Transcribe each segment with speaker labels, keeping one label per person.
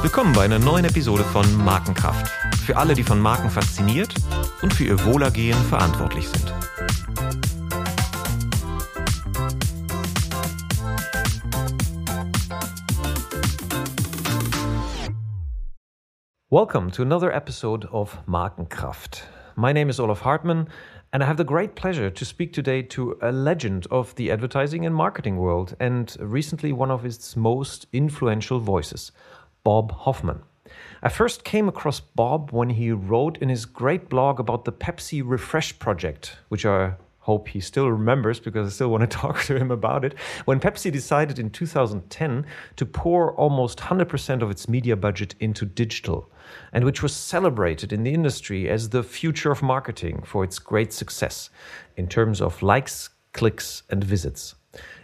Speaker 1: Willkommen bei einer neuen Episode von Markenkraft. Für alle, die von Marken fasziniert und für ihr Wohlergehen verantwortlich sind. Welcome to another episode of Markenkraft. My name is Olaf Hartmann, and I have the great pleasure to speak today to a legend of the advertising and marketing world, and recently one of its most influential voices, Bob Hoffman. I first came across Bob when he wrote in his great blog about the Pepsi Refresh project, which I hope he still remembers because I still want to talk to him about it. When Pepsi decided in 2010 to pour almost 100% of its media budget into digital, and which was celebrated in the industry as the future of marketing for its great success in terms of likes, clicks, and visits.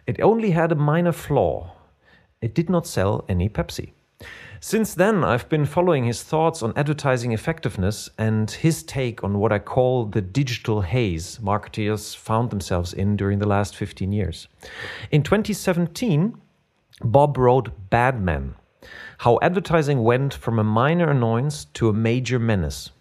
Speaker 1: It only had a minor flaw it did not sell any Pepsi. Since then, I've been following his thoughts on advertising effectiveness and his take on what I call the digital haze marketers found themselves in during the last 15 years. In 2017, Bob wrote Bad Men How Advertising Went from a Minor Annoyance to a Major Menace.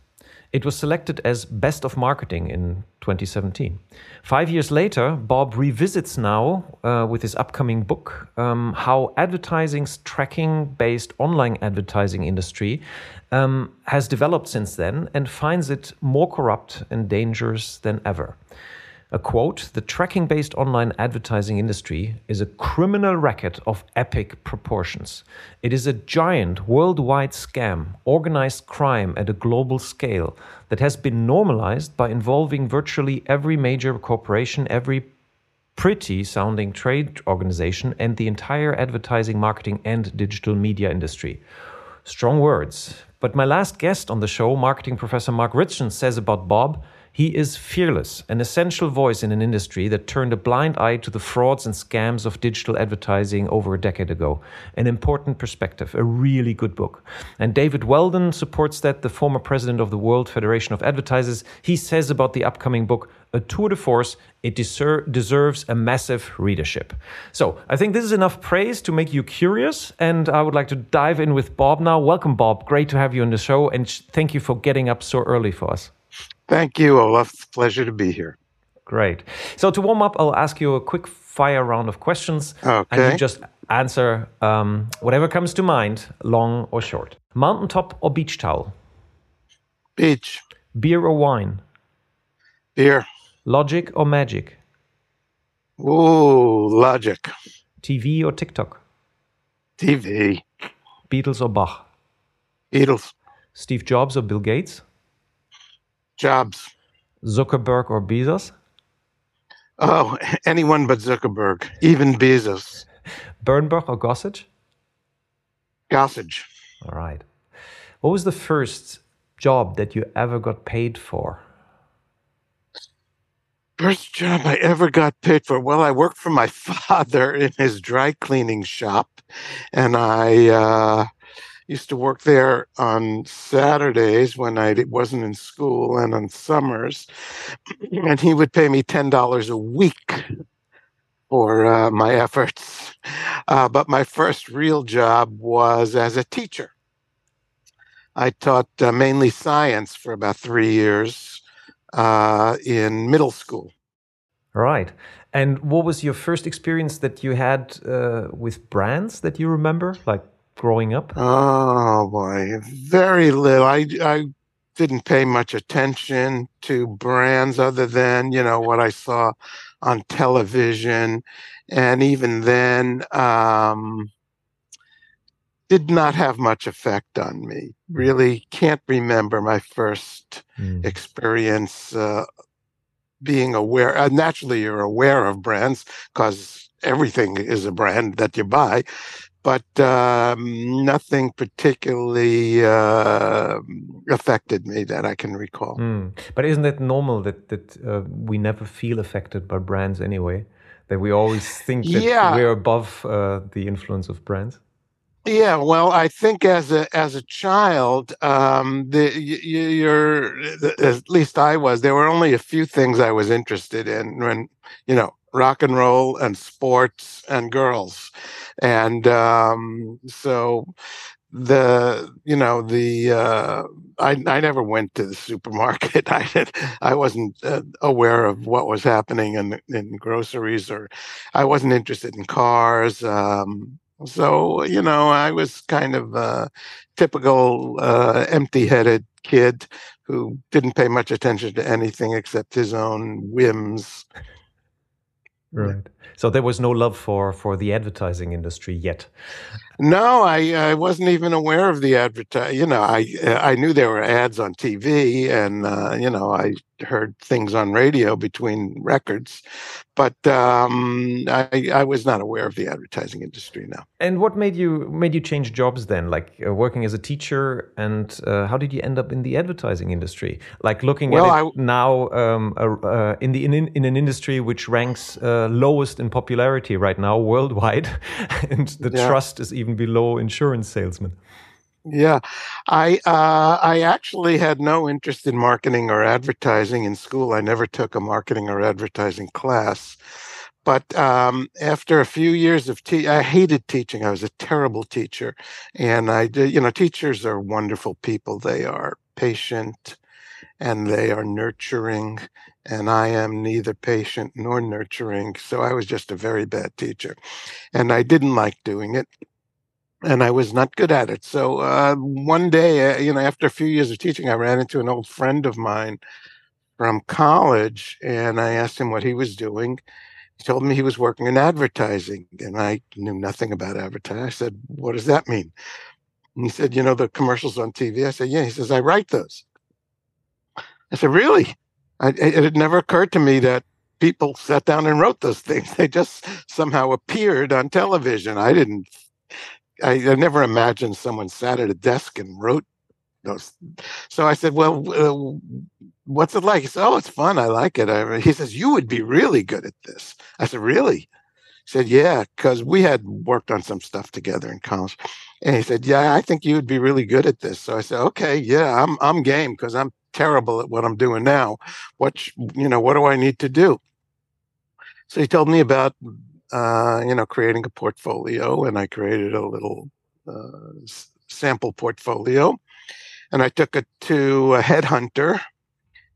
Speaker 1: It was selected as Best of Marketing in 2017. Five years later, Bob revisits now uh, with his upcoming book um, how advertising's tracking based online advertising industry um, has developed since then and finds it more corrupt and dangerous than ever. A quote The tracking based online advertising industry is a criminal racket of epic proportions. It is a giant worldwide scam, organized crime at a global scale that has been normalized by involving virtually every major corporation, every pretty sounding trade organization, and the entire advertising, marketing, and digital media industry. Strong words. But my last guest on the show, marketing professor Mark Ritson, says about Bob he is fearless, an essential voice in an industry that turned a blind eye to the frauds and scams of digital advertising over a decade ago. An important perspective, a really good book. And David Wheldon supports that, the former president of the World Federation of Advertisers. He says about the upcoming book, a tour de force, it deser deserves a massive readership. So I think this is enough praise to make you curious. And I would like to dive in with Bob now. Welcome, Bob. Great to have you on the show. And thank you for getting up so early for us.
Speaker 2: Thank you, Olaf. Pleasure to be here.
Speaker 1: Great. So to warm up, I'll ask you a quick fire round of questions.
Speaker 2: Okay.
Speaker 1: And you just answer um, whatever comes to mind, long or short. Mountaintop or beach towel?
Speaker 2: Beach.
Speaker 1: Beer or wine?
Speaker 2: Beer.
Speaker 1: Logic or magic?
Speaker 2: Ooh, logic.
Speaker 1: TV or TikTok?
Speaker 2: TV.
Speaker 1: Beatles or Bach?
Speaker 2: Beatles.
Speaker 1: Steve Jobs or Bill Gates?
Speaker 2: Jobs.
Speaker 1: Zuckerberg or Bezos?
Speaker 2: Oh, anyone but Zuckerberg, even Bezos.
Speaker 1: Bernbach or Gossage?
Speaker 2: Gossage.
Speaker 1: All right. What was the first job that you ever got paid for?
Speaker 2: First job I ever got paid for. Well, I worked for my father in his dry cleaning shop, and I uh, used to work there on Saturdays when I wasn't in school and on summers, and he would pay me ten dollars a week for uh, my efforts. Uh, but my first real job was as a teacher. I taught uh, mainly science for about three years uh, in middle school.
Speaker 1: Right. And what was your first experience that you had uh, with brands that you remember, like growing up?
Speaker 2: Oh boy, very little. I I didn't pay much attention to brands other than you know what I saw on television, and even then, um, did not have much effect on me. Really can't remember my first mm. experience uh, being aware. Uh, naturally, you're aware of brands because everything is a brand that you buy, but um, nothing particularly uh, affected me that I can recall.
Speaker 1: Mm. But isn't it normal that that uh, we never feel affected by brands anyway? That we always think that yeah. we're above uh, the influence of brands.
Speaker 2: Yeah, well, I think as a as a child, um, the you, you're at least I was. There were only a few things I was interested in when you know rock and roll and sports and girls. And um, so the you know the uh, I I never went to the supermarket. I did, I wasn't uh, aware of what was happening in in groceries, or I wasn't interested in cars. Um, so you know, I was kind of a typical uh, empty-headed kid who didn't pay much attention to anything except his own whims.
Speaker 1: Right. So there was no love for for the advertising industry yet.
Speaker 2: No, I, I wasn't even aware of the advertise. You know, I I knew there were ads on TV, and uh, you know, I heard things on radio between records, but um, I I was not aware of the advertising industry now.
Speaker 1: And what made you made you change jobs then? Like uh, working as a teacher, and uh, how did you end up in the advertising industry? Like looking well, at it I, now um, uh, in the in, in an industry which ranks uh, lowest in popularity right now worldwide, and the yeah. trust is even below insurance salesmen.
Speaker 2: Yeah, I uh, I actually had no interest in marketing or advertising in school. I never took a marketing or advertising class. But um, after a few years of te- I hated teaching. I was a terrible teacher, and I did. You know, teachers are wonderful people. They are patient, and they are nurturing. And I am neither patient nor nurturing, so I was just a very bad teacher, and I didn't like doing it and I was not good at it. So uh, one day, uh, you know, after a few years of teaching, I ran into an old friend of mine from college, and I asked him what he was doing. He told me he was working in advertising, and I knew nothing about advertising. I said, "What does that mean?" And he said, "You know the commercials on TV." I said, "Yeah." He says, "I write those." I said, "Really?" I, it had never occurred to me that people sat down and wrote those things. They just somehow appeared on television. I didn't I, I, never imagined someone sat at a desk and wrote those. So I said, "Well, uh, what's it like?" He said, "Oh, it's fun. I like it." I, he says, "You would be really good at this." I said, "Really?" He said, "Yeah, because we had worked on some stuff together in college." And he said, "Yeah, I think you would be really good at this." So I said, "Okay, yeah, I'm I'm game because I'm terrible at what I'm doing now. What you know, what do I need to do?" So he told me about uh, you know, creating a portfolio, and I created a little uh, sample portfolio, and I took it to a headhunter,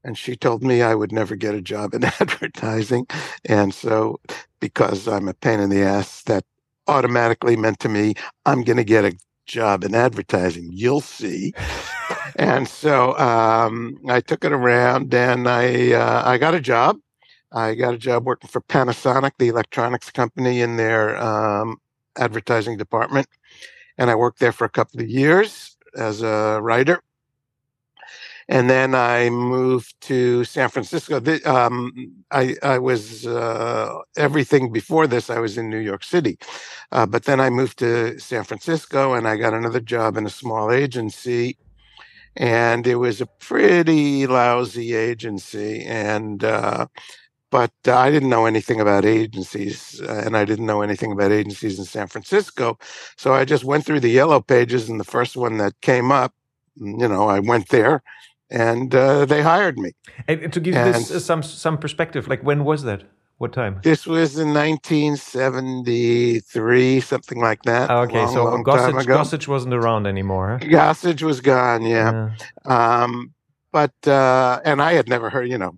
Speaker 2: and she told me I would never get a job in advertising, and so because I'm a pain in the ass, that automatically meant to me I'm going to get a job in advertising. You'll see. and so um, I took it around, and I uh, I got a job I got a job working for Panasonic, the electronics company, in their um, advertising department. And I worked there for a couple of years as a writer. And then I moved to San Francisco. Um, I, I, was uh, everything before this, I was in New York City. Uh, but then I moved to San Francisco and I got another job in a small agency. And it was a pretty lousy agency. And uh, but uh, I didn't know anything about agencies, uh, and I didn't know anything about agencies in San Francisco. So I just went through the yellow pages, and the first one that came up, mm, you know, I went there, and uh, they hired me.
Speaker 1: And to give and this uh, some some perspective, like when was that? What time?
Speaker 2: This was in 1973, something like that.
Speaker 1: Oh, okay, long, so long Gossage, Gossage wasn't around anymore.
Speaker 2: Huh? Gossage was gone, yeah. yeah. Um, but uh, and I had never heard, you know,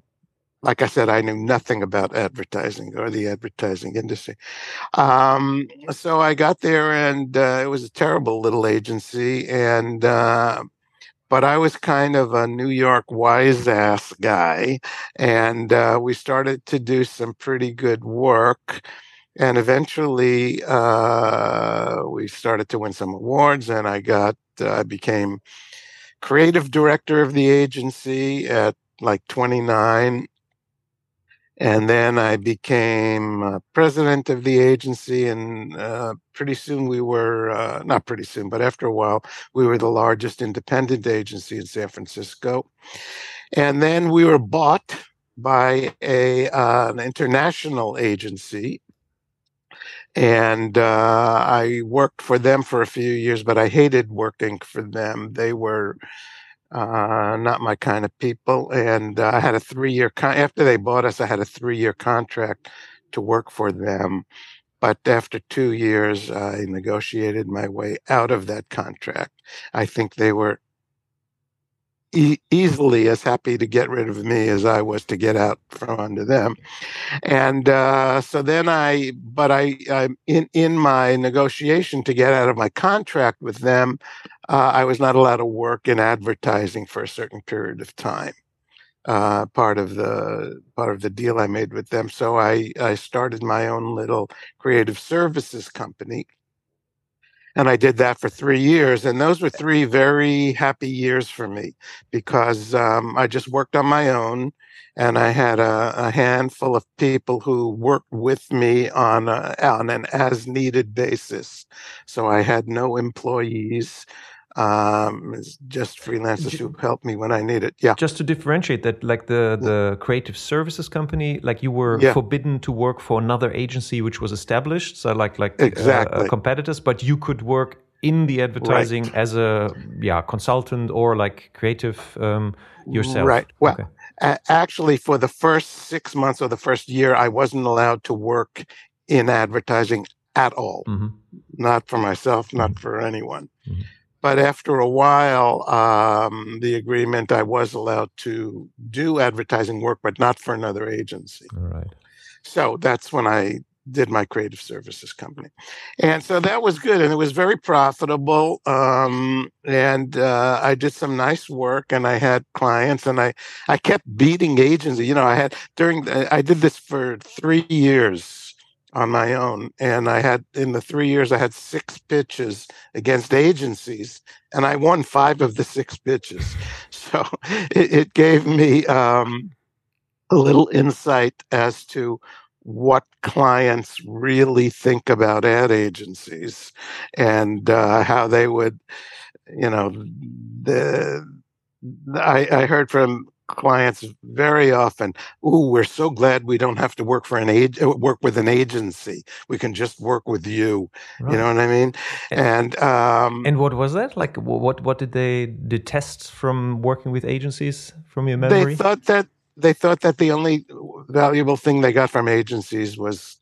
Speaker 2: like I said, I knew nothing about advertising or the advertising industry. Um, so I got there, and uh, it was a terrible little agency. And uh, but I was kind of a New York wise ass guy, and uh, we started to do some pretty good work. And eventually, uh, we started to win some awards, and I got uh, I became creative director of the agency at like 29 and then I became uh, president of the agency, and uh, pretty soon we were uh, not pretty soon, but after a while, we were the largest independent agency in San Francisco. And then we were bought by a uh, an international agency, and uh, I worked for them for a few years, but I hated working for them. They were uh, not my kind of people. And uh, I had a three year con- after they bought us. I had a three year contract to work for them. But after two years, I negotiated my way out of that contract. I think they were e- easily as happy to get rid of me as I was to get out from under them. And uh, so then I, but I, I, in in my negotiation to get out of my contract with them, uh, I was not allowed to work in advertising for a certain period of time. Uh, part of the part of the deal I made with them. So I I started my own little creative services company, and I did that for three years. And those were three very happy years for me because um, I just worked on my own, and I had a, a handful of people who worked with me on a, on an as needed basis. So I had no employees um, it's just freelancers who help me when I need it. Yeah.
Speaker 1: Just to differentiate that, like the the creative services company, like you were yeah. forbidden to work for another agency which was established, so like like
Speaker 2: exactly.
Speaker 1: uh, competitors, but you could work in the advertising right. as a yeah consultant or like creative um, yourself.
Speaker 2: Right. Well. Okay. Actually, for the first six months or the first year, I wasn't allowed to work in advertising at all. Mm -hmm. Not for myself, not mm -hmm. for anyone. Mm -hmm but after a while, um, the agreement I was allowed to do advertising work, but not for another agency.
Speaker 1: All right.
Speaker 2: So that's when I did my creative services company, and so that was good, and it was very profitable. Um, and uh, I did some nice work, and I had clients, and I I kept beating agency. You know, I had during the, I did this for three years on my own. And I had, in the three years, I had six pitches against agencies, and I won five of the six pitches. So it, it gave me um, a little insight as to what clients really think about ad agencies and uh, how they would, you know, the, I, I heard from clients very often, "Ooh, we're so glad we don't have to work for an age uh, work with an agency. We can just work with you." Right. You know what I mean? And um,
Speaker 1: and what was that like? What what did they detest from working with agencies? From your memory,
Speaker 2: they thought that they thought that the only valuable thing they got from agencies was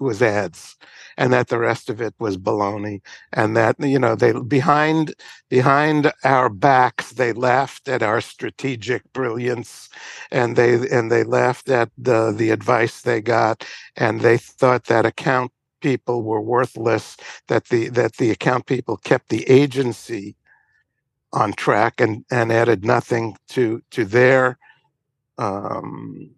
Speaker 2: was ads and that the rest of it was baloney and that you know they behind behind our backs they laughed at our strategic brilliance and they and they laughed at the the advice they got and they thought that account people were worthless that the that the account people kept the agency on track and and added nothing to to their um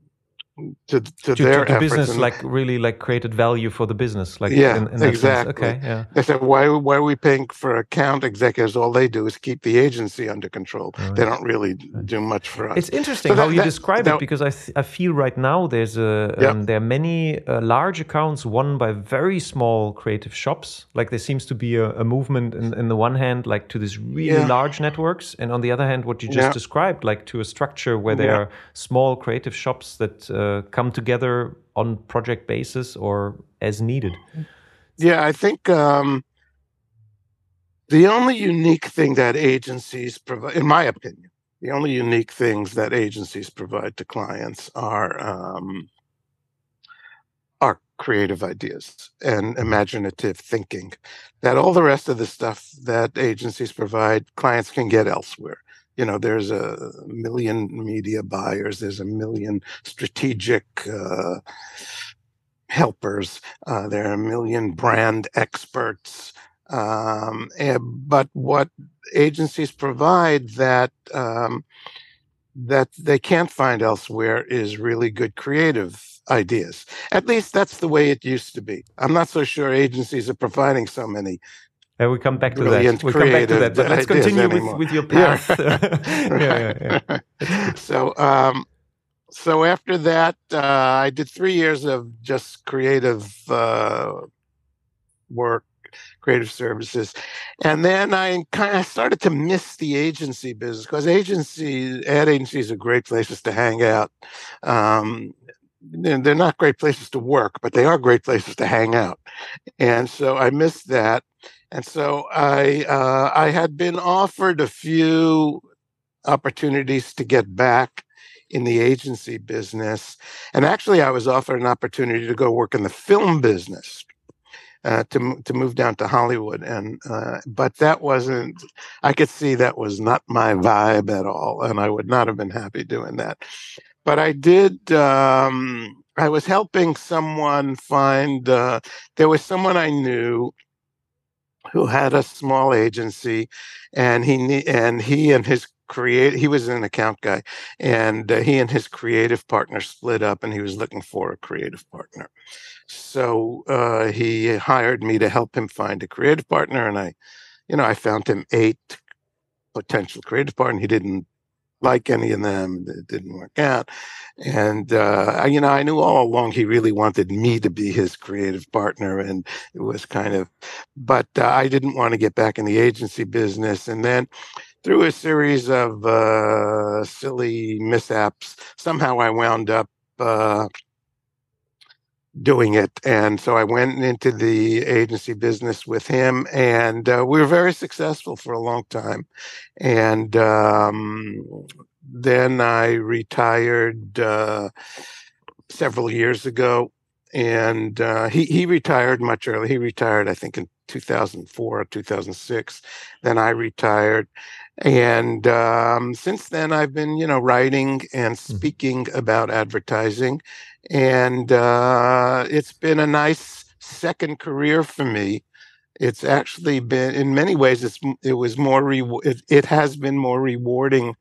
Speaker 2: to, to, to their
Speaker 1: to, to business and, like really like created value for the business like
Speaker 2: yeah in, in exactly okay yeah they said why why are we paying for account executives all they do is keep the agency under control right. they don't really do much for us
Speaker 1: it's interesting so how you that, describe that, it because I, I feel right now there's a yeah. um, there are many uh, large accounts won by very small creative shops like there seems to be a, a movement in, in the one hand like to these really yeah. large networks and on the other hand what you just yeah. described like to a structure where there are small creative shops that uh, come together on project basis or as needed?
Speaker 2: Yeah, I think um, the only unique thing that agencies provide, in my opinion, the only unique things that agencies provide to clients are um, are creative ideas and imaginative thinking. That all the rest of the stuff that agencies provide, clients can get elsewhere you know there's a million media buyers there's a million strategic uh, helpers uh, there are a million brand experts um, and, but what agencies provide that um, that they can't find elsewhere is really good creative ideas. At least that's the way it used to be. I'm not so sure agencies are providing so many
Speaker 1: uh, we come back to that. We come back to that. But let's continue with, with your path. Yeah.
Speaker 2: yeah, yeah, so, um, so after that, uh, I did three years of just creative uh, work, creative services, and then I kind of started to miss the agency business because agencies, ad agencies, are great places to hang out. Um, they're not great places to work, but they are great places to hang out. And so I missed that. And so I uh, I had been offered a few opportunities to get back in the agency business. And actually, I was offered an opportunity to go work in the film business. Uh, to to move down to Hollywood, and uh, but that wasn't. I could see that was not my vibe at all, and I would not have been happy doing that. But I did. Um, I was helping someone find. Uh, there was someone I knew who had a small agency, and he and he and his create he was an account guy and uh, he and his creative partner split up and he was looking for a creative partner. So uh, he hired me to help him find a creative partner and i you know i found him eight potential creative partners he didn't like any of them it didn't work out. And uh, you know i knew all along he really wanted me to be his creative partner and it was kind of but uh, i didn't want to get back in the agency business. And then through a series of uh, silly mishaps, somehow I wound up uh, doing it. And so I went into the agency business with him, and uh, we were very successful for a long time. And um, then I retired uh, several years ago. And uh, he he retired much earlier. He retired, I think, in 2004 or 2006. Then I retired, and um, since then, I've been, you know, writing and mm-hmm. speaking mm-hmm. about advertising, and uh, it's been a nice second career for me. It's actually been, in many ways, it's it was more re- it, it has been more rewarding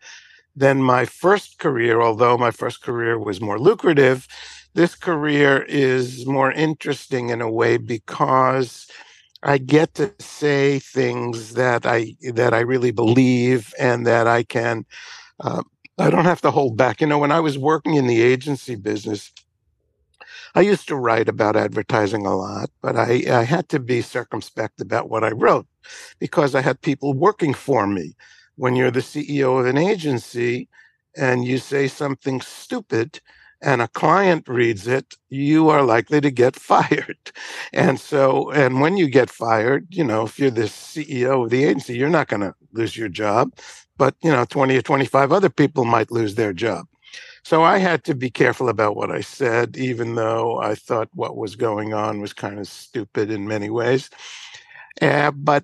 Speaker 2: than my first career. Although my first career was more lucrative, this career is more interesting in a way because I get to say things that I that I really believe and that I can. Uh, I don't have to hold back. You know, when I was working in the agency business, I used to write about advertising a lot, but I, I had to be circumspect about what I wrote because I had people working for me. When you're the CEO of an agency and you say something stupid, and a client reads it, you are likely to get fired. And so, and when you get fired, you know, if you're the CEO of the agency, you're not going to lose your job, but, you know, 20 or 25 other people might lose their job. So I had to be careful about what I said, even though I thought what was going on was kind of stupid in many ways. Uh, but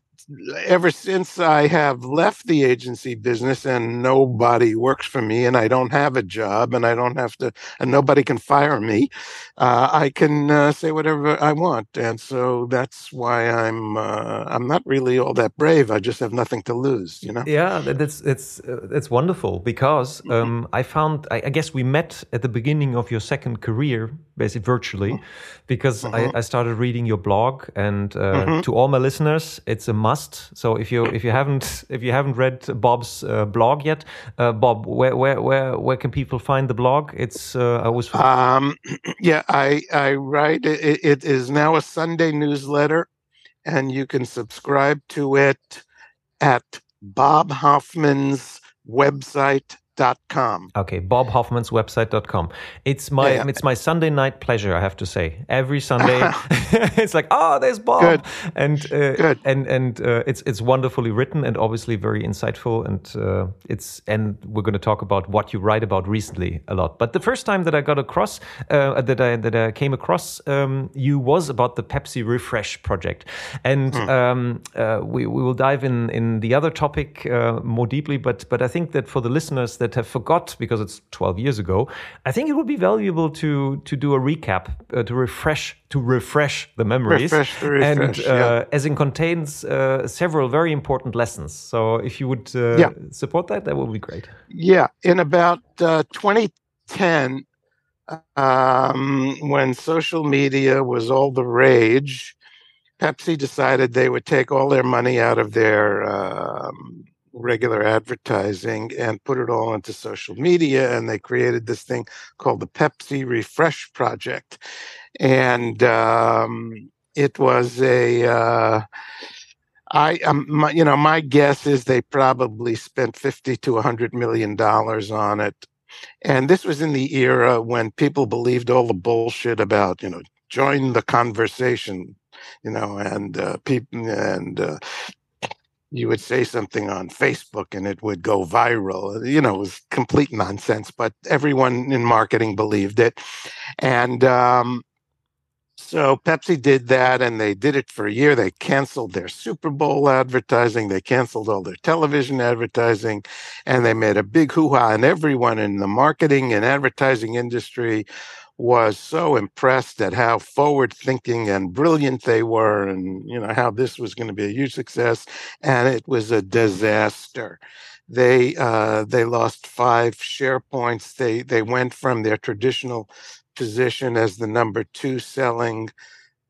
Speaker 2: ever since I have left the agency business and nobody works for me and I don't have a job and I don't have to, and nobody can fire me, uh, I can uh, say whatever I want. And so that's why I'm, uh, I'm not really all that brave. I just have nothing to lose, you know?
Speaker 1: Yeah, that's, it's, it's wonderful because mm-hmm. um, I found, I, I, guess we met at the beginning of your second career, basically virtually, mm-hmm. because mm-hmm. I, I, started reading your blog and uh, mm-hmm. to all my listeners, it's a must must. So if you if you haven't if you haven't read Bob's uh, blog yet, uh, Bob, where where where where can people find the blog? It's uh, I was.
Speaker 2: Um, yeah, I I write. It, it is now a Sunday newsletter, and you can subscribe to it at Bob Hoffman's website com.
Speaker 1: Okay, Bob Hoffman's website.com. It's my yeah, yeah. it's my Sunday night pleasure, I have to say. Every Sunday it's like, "Oh, there's Bob."
Speaker 2: Good.
Speaker 1: And uh, Good. and and uh, it's it's wonderfully written and obviously very insightful and uh, it's and we're going to talk about what you write about recently a lot. But the first time that I got across uh, that I that I came across um, you was about the Pepsi Refresh project. And mm. um, uh, we we will dive in in the other topic uh, more deeply, but but I think that for the listeners that that have forgot because it's 12 years ago, I think it would be valuable to to do a recap uh, to refresh to refresh the memories,
Speaker 2: refresh the refresh,
Speaker 1: and uh, yeah. as it contains uh, several very important lessons. So if you would uh, yeah. support that, that would be great.
Speaker 2: Yeah, in about uh, 2010, um, when social media was all the rage. Pepsi decided they would take all their money out of their um, regular advertising and put it all into social media. And they created this thing called the Pepsi Refresh Project. And um, it was a. Uh, I, um, my, you know, my guess is they probably spent fifty to a hundred million dollars on it, and this was in the era when people believed all the bullshit about, you know, join the conversation, you know, and uh, people and uh, you would say something on Facebook and it would go viral. You know, it was complete nonsense, but everyone in marketing believed it. And um, so Pepsi did that and they did it for a year. They canceled their Super Bowl advertising, they canceled all their television advertising, and they made a big hoo ha. And everyone in the marketing and advertising industry was so impressed at how forward thinking and brilliant they were and you know how this was going to be a huge success and it was a disaster. They uh, they lost five share points. They they went from their traditional position as the number two selling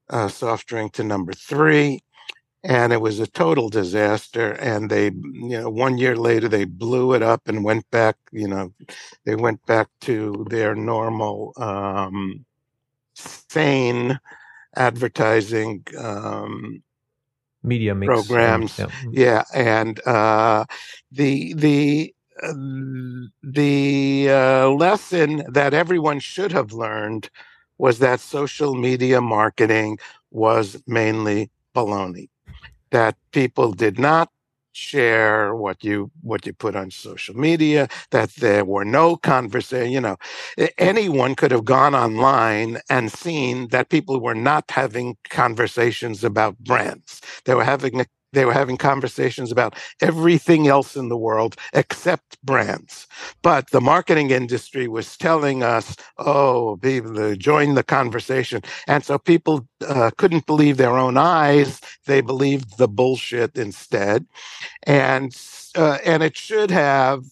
Speaker 2: uh, soft drink to number three and it was a total disaster and they you know one year later they blew it up and went back you know they went back to their normal um, sane advertising um,
Speaker 1: media
Speaker 2: programs yeah, yeah. and uh, the the uh, the uh, lesson that everyone should have learned was that social media marketing was mainly baloney that people did not share what you what you put on social media that there were no conversation you know anyone could have gone online and seen that people were not having conversations about brands. They were having they were having conversations about everything else in the world except brands. But the marketing industry was telling us, oh, join the conversation. And so people uh, couldn't believe their own eyes. They believed the bullshit instead. And, uh, and it should have,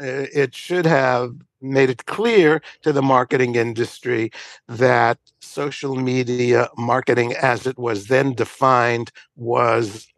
Speaker 2: uh, it should have made it clear to the marketing industry that social media marketing as it was then defined was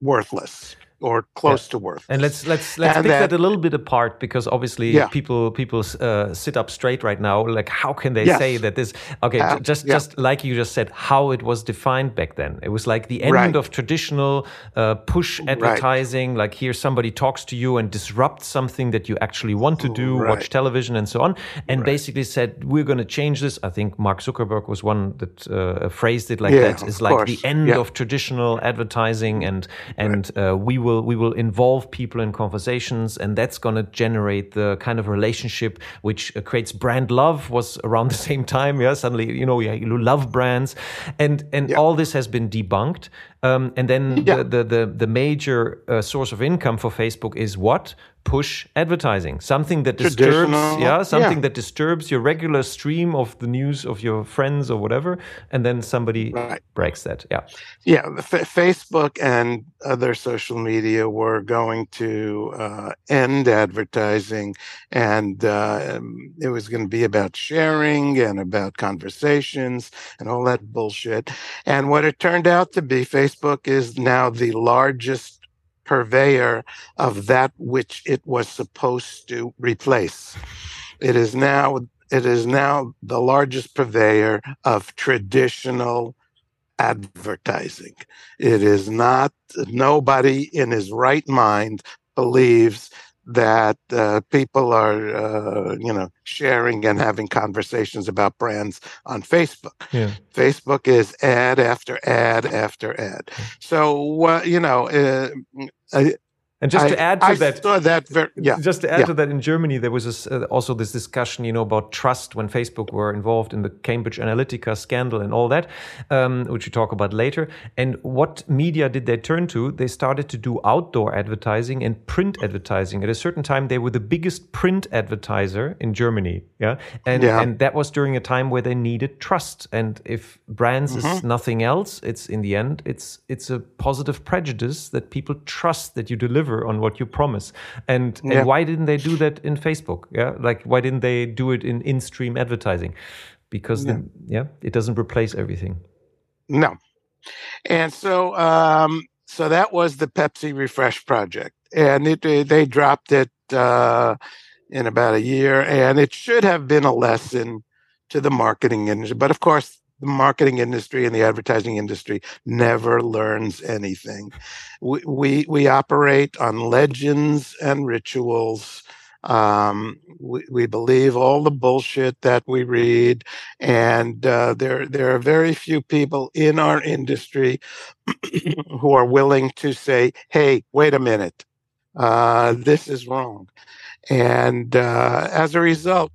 Speaker 2: worthless or close
Speaker 1: yeah.
Speaker 2: to worth.
Speaker 1: And let's let's let's and pick that, that, a little bit apart because obviously
Speaker 2: yeah.
Speaker 1: people people uh, sit up straight right now. Like, how can they yes. say that this? Okay, uh, just yeah. just like you just said, how it was defined back then. It was like the end
Speaker 2: right.
Speaker 1: of traditional uh, push advertising. Right. Like here, somebody talks to you and disrupts something that you actually want to do, right. watch television and so on, and basically said we're going to change this. I think Mark Zuckerberg was one that uh, phrased it like that. It's like
Speaker 2: course.
Speaker 1: the end of traditional advertising, and and uh, we will we will involve people in conversations and that's going to generate the kind of relationship which uh, creates brand love was around the same time yeah suddenly you know you love brands and and yeah. all this has been debunked um, and then yeah. the, the, the, the major uh, source of income for Facebook is what? Push advertising. Something that disturbs, yeah, something yeah. that disturbs your regular stream of the news of your friends or whatever, and then somebody right. breaks that. Yeah,
Speaker 2: yeah. F- Facebook and other social media were going to uh, end advertising, and uh, it was going to be about sharing and about conversations and all that bullshit. And what it turned out to be, Facebook Facebook is now the largest purveyor of that which it was supposed to replace. It is now it is now the largest purveyor of traditional advertising. It is not nobody in his right mind believes that uh, people are, uh, you know, sharing and having conversations about brands on Facebook.
Speaker 1: Yeah.
Speaker 2: Facebook is ad after ad after ad. So, uh, you know, uh,
Speaker 1: and just
Speaker 2: I,
Speaker 1: to add to
Speaker 2: I
Speaker 1: that,
Speaker 2: that very, yeah,
Speaker 1: just to add
Speaker 2: yeah.
Speaker 1: to that, in Germany there was this, uh, also this discussion, you know, about trust when Facebook were involved in the Cambridge Analytica scandal and all that, um, which we talk about later. And what media did they turn to? They started to do outdoor advertising and print advertising. At a certain time, they were the biggest print advertiser in Germany. Yeah, and
Speaker 2: yeah.
Speaker 1: and that was during a time where they needed trust. And if brands mm -hmm. is mm-hmm. nothing else, it's in the end, it's it's a positive prejudice that people trust that you deliver deliver on what you promise. And yeah. and why didn't they do that in Facebook? Yeah, like why didn't they do it in in-stream advertising? Because yeah, then, yeah it doesn't replace everything.
Speaker 2: No, and so um, so that was the Pepsi Refresh project, and it they dropped it uh, in about a year, and it should have been a lesson to the marketing industry. But of course, the marketing industry and the advertising industry never learns anything. We, we, we operate on legends and rituals. Um, we, we believe all the bullshit that we read, and uh, there there are very few people in our industry who are willing to say, "Hey, wait a minute, uh, this is wrong," and uh, as a result,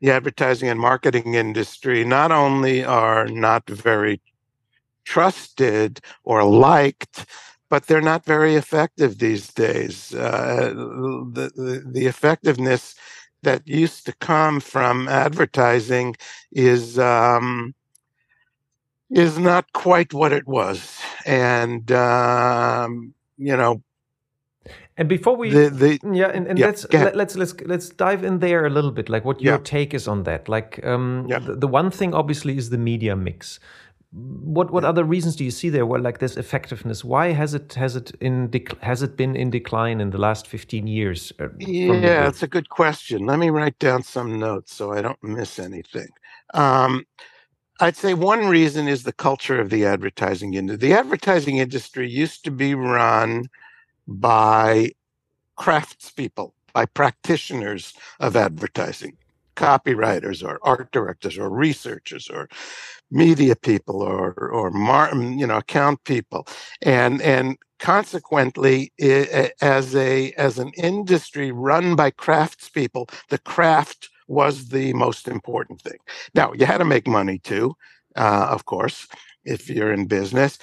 Speaker 2: the advertising and marketing industry not only are not very trusted or liked, but they're not very effective these days. Uh, the, the, the effectiveness that used to come from advertising is um, is not quite what it was, and um, you know.
Speaker 1: And before we, the, the, yeah, and, and yeah, let's let, let's let's let's dive in there a little bit. Like, what your yeah. take is on that? Like, um, yeah. the, the one thing obviously is the media mix what what other reasons do you see there? Well, like this effectiveness, why has it has it in has it been in decline in the last fifteen years?
Speaker 2: Uh, yeah, it's a good question. Let me write down some notes so I don't miss anything. Um, I'd say one reason is the culture of the advertising industry. The advertising industry used to be run by craftspeople, by practitioners of advertising, copywriters or art directors or researchers or media people or or mar, you know account people. And and consequently as a as an industry run by craftspeople the craft was the most important thing. Now you had to make money too uh, of course if you're in business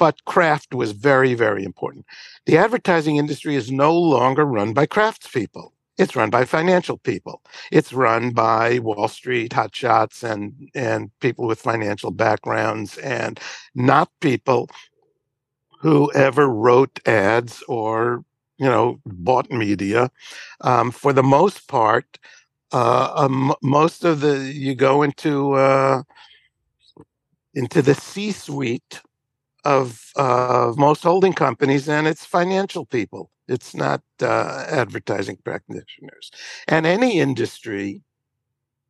Speaker 2: but craft was very very important the advertising industry is no longer run by craftspeople it's run by financial people. It's run by Wall Street hotshots and and people with financial backgrounds, and not people who ever wrote ads or you know bought media. Um, for the most part, uh, um, most of the you go into uh, into the C-suite of uh, most holding companies, and it's financial people it's not uh, advertising practitioners. And any industry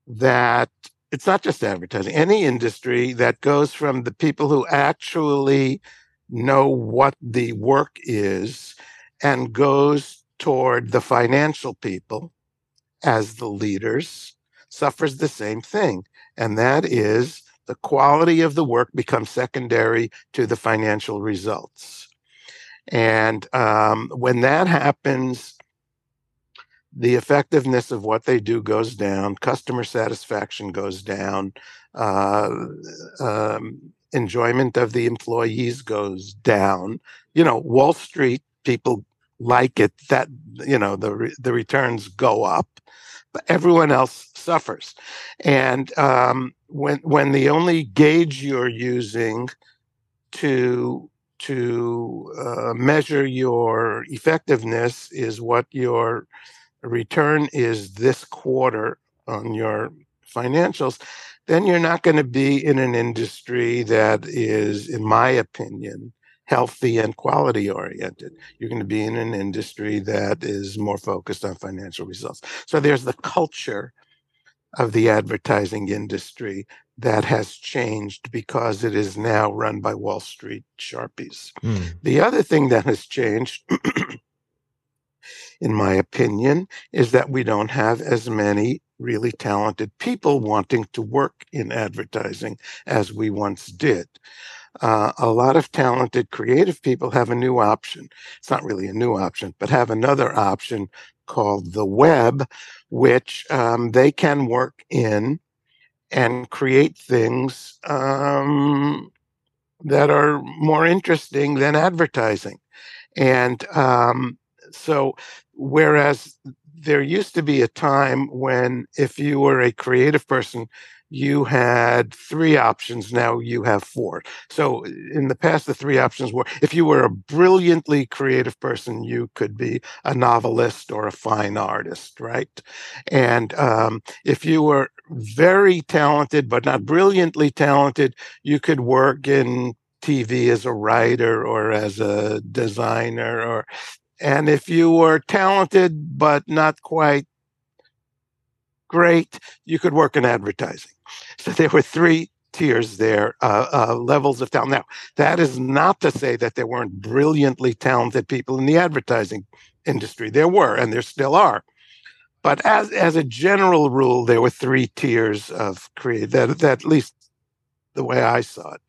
Speaker 2: that it's not just advertising, any industry that goes from the people who actually know what the work is and goes toward the financial people as the leaders suffers the same thing. And that is the quality of the work becomes secondary to the financial results. And um, when that happens, the effectiveness of what they do goes down, customer satisfaction goes down, uh, um, enjoyment of the employees goes down. You know, Wall Street people like it that you know the the returns go up, but everyone else suffers. And um, when when the only gauge you're using to to uh, measure your effectiveness is what your return is this quarter on your financials, then you're not going to be in an industry that is, in my opinion, healthy and quality oriented. You're going to be in an industry that is more focused on financial results. So there's the culture of the advertising industry that has changed because it is now run by Wall Street sharpies. Mm. The other thing that has changed, in my opinion, is that we don't have as many really talented people wanting to work in advertising as we once did. Uh, a lot of talented creative people have a new option. It's not really a new option, but have another option called the web, which um, they can work in and create things um, that are more interesting than advertising. And um, so, whereas there used to be a time when if you were a creative person, you had three options. Now you have four. So in the past, the three options were if you were a brilliantly creative person, you could be a novelist or a fine artist, right? And um, if you were very talented, but not brilliantly talented, you could work in TV as a writer or as a designer or and if you were talented but not quite great, you could work in advertising. So there were three tiers there, uh, uh, levels of talent. Now, that is not to say that there weren't brilliantly talented people in the advertising industry. There were, and there still are. But as as a general rule, there were three tiers of creative. That, that at least the way I saw it.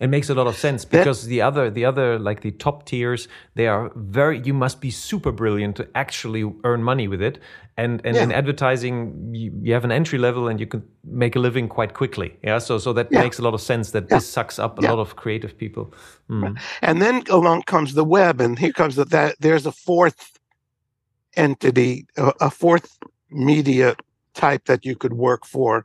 Speaker 1: It makes a lot of sense because that, the other, the other, like the top tiers, they are very. You must be super brilliant to actually earn money with it. And and yeah. in advertising, you, you, have an entry level and you can make a living quite quickly. Yeah, so so that yeah. makes a lot of sense. That yeah. this sucks up a lot of creative people.
Speaker 2: Mm. And then along comes the web, and here comes the, that. There's a fourth entity, a, a fourth media type that you could work for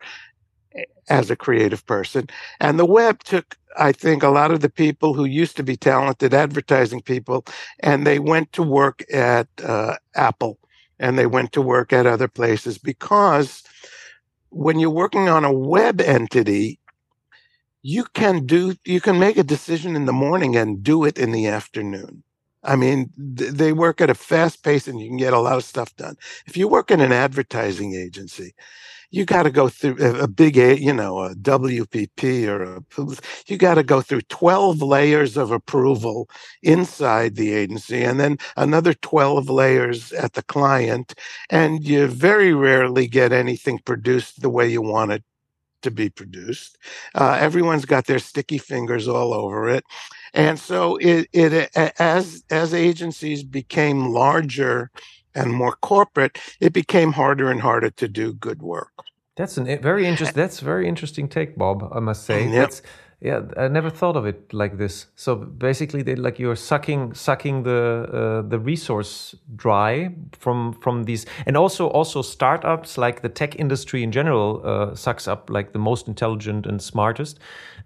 Speaker 2: as a creative person. And the web took, I think, a lot of the people who used to be talented advertising people, and they went to work at uh, Apple and they went to work at other places because when you're working on a web entity, you can do you can make a decision in the morning and do it in the afternoon. I mean, th- they work at a fast pace and you can get a lot of stuff done. If you work in an advertising agency, you got to go through a, big, a, you know, a WPP or a, you got to go through 12 layers of approval inside the agency and then another 12 layers at the client. And you very rarely get anything produced the way you want it to be produced. Uh, everyone's got their sticky fingers all over it. And so it, it as as agencies became larger and more corporate, it became harder and harder to do good work.
Speaker 1: That's a very interesting. That's very interesting take, Bob. I must say. Yep. That's yeah. I never thought of it like this. So basically, they like you're sucking sucking the uh, the resource dry from from these, and also also startups like the tech industry in general uh, sucks up like the most intelligent and smartest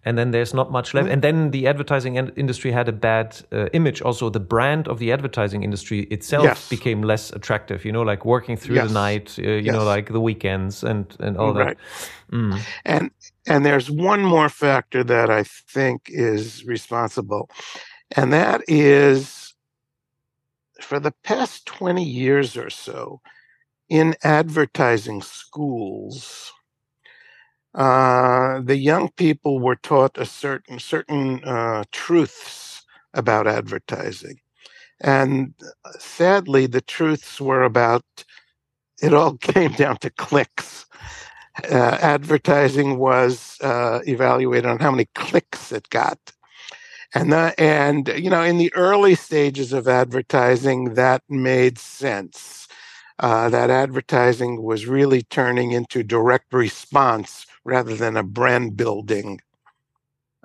Speaker 1: and then there's not much left. Mm-hmm. And then the advertising industry had a bad uh, image. Also, the brand of the advertising industry itself yes. became less attractive. You know, like working through yes. the night. Uh, you yes. know, like the weekends and and all right.
Speaker 2: that. Mm. And and there's one more factor that I think is responsible, and that is for the past 20 years or so in advertising schools uh, the young people were taught a certain certain uh, truths about advertising, and uh, sadly, the truths were about. It all came down to clicks. Uh, advertising was uh, evaluated on how many clicks it got, and the, and you know in the early stages of advertising that made sense. Uh, that advertising was really turning into direct response rather than a brand building.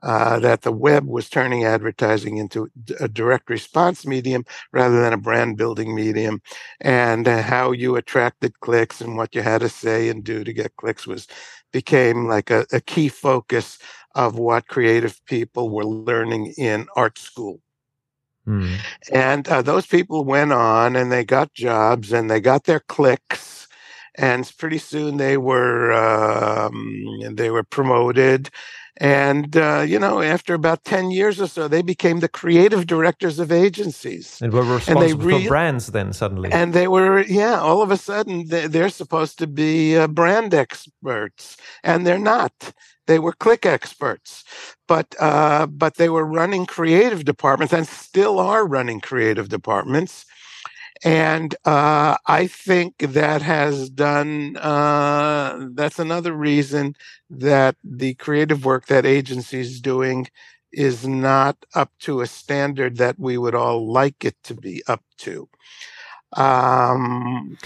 Speaker 2: Uh, that the web was turning advertising into a direct response medium rather than a brand building medium, and uh, how you attracted clicks and what you had to say and do to get clicks was became like a, a key focus of what creative people were learning in art school. Mm. And uh, those people went on and they got jobs and they got their clicks and pretty soon they were um, they were promoted and uh, you know after about 10 years or so they became the creative directors of agencies.
Speaker 1: And were responsible and re- for brands then suddenly.
Speaker 2: And they were yeah all of a sudden they're supposed to be uh, brand experts. And they're not. They were click experts. But uh, but they were running creative departments and still are running creative departments and uh, I think that has done, uh, that's another reason that the creative work that agency is doing is not up to a standard that we would all like it to be up to. Um,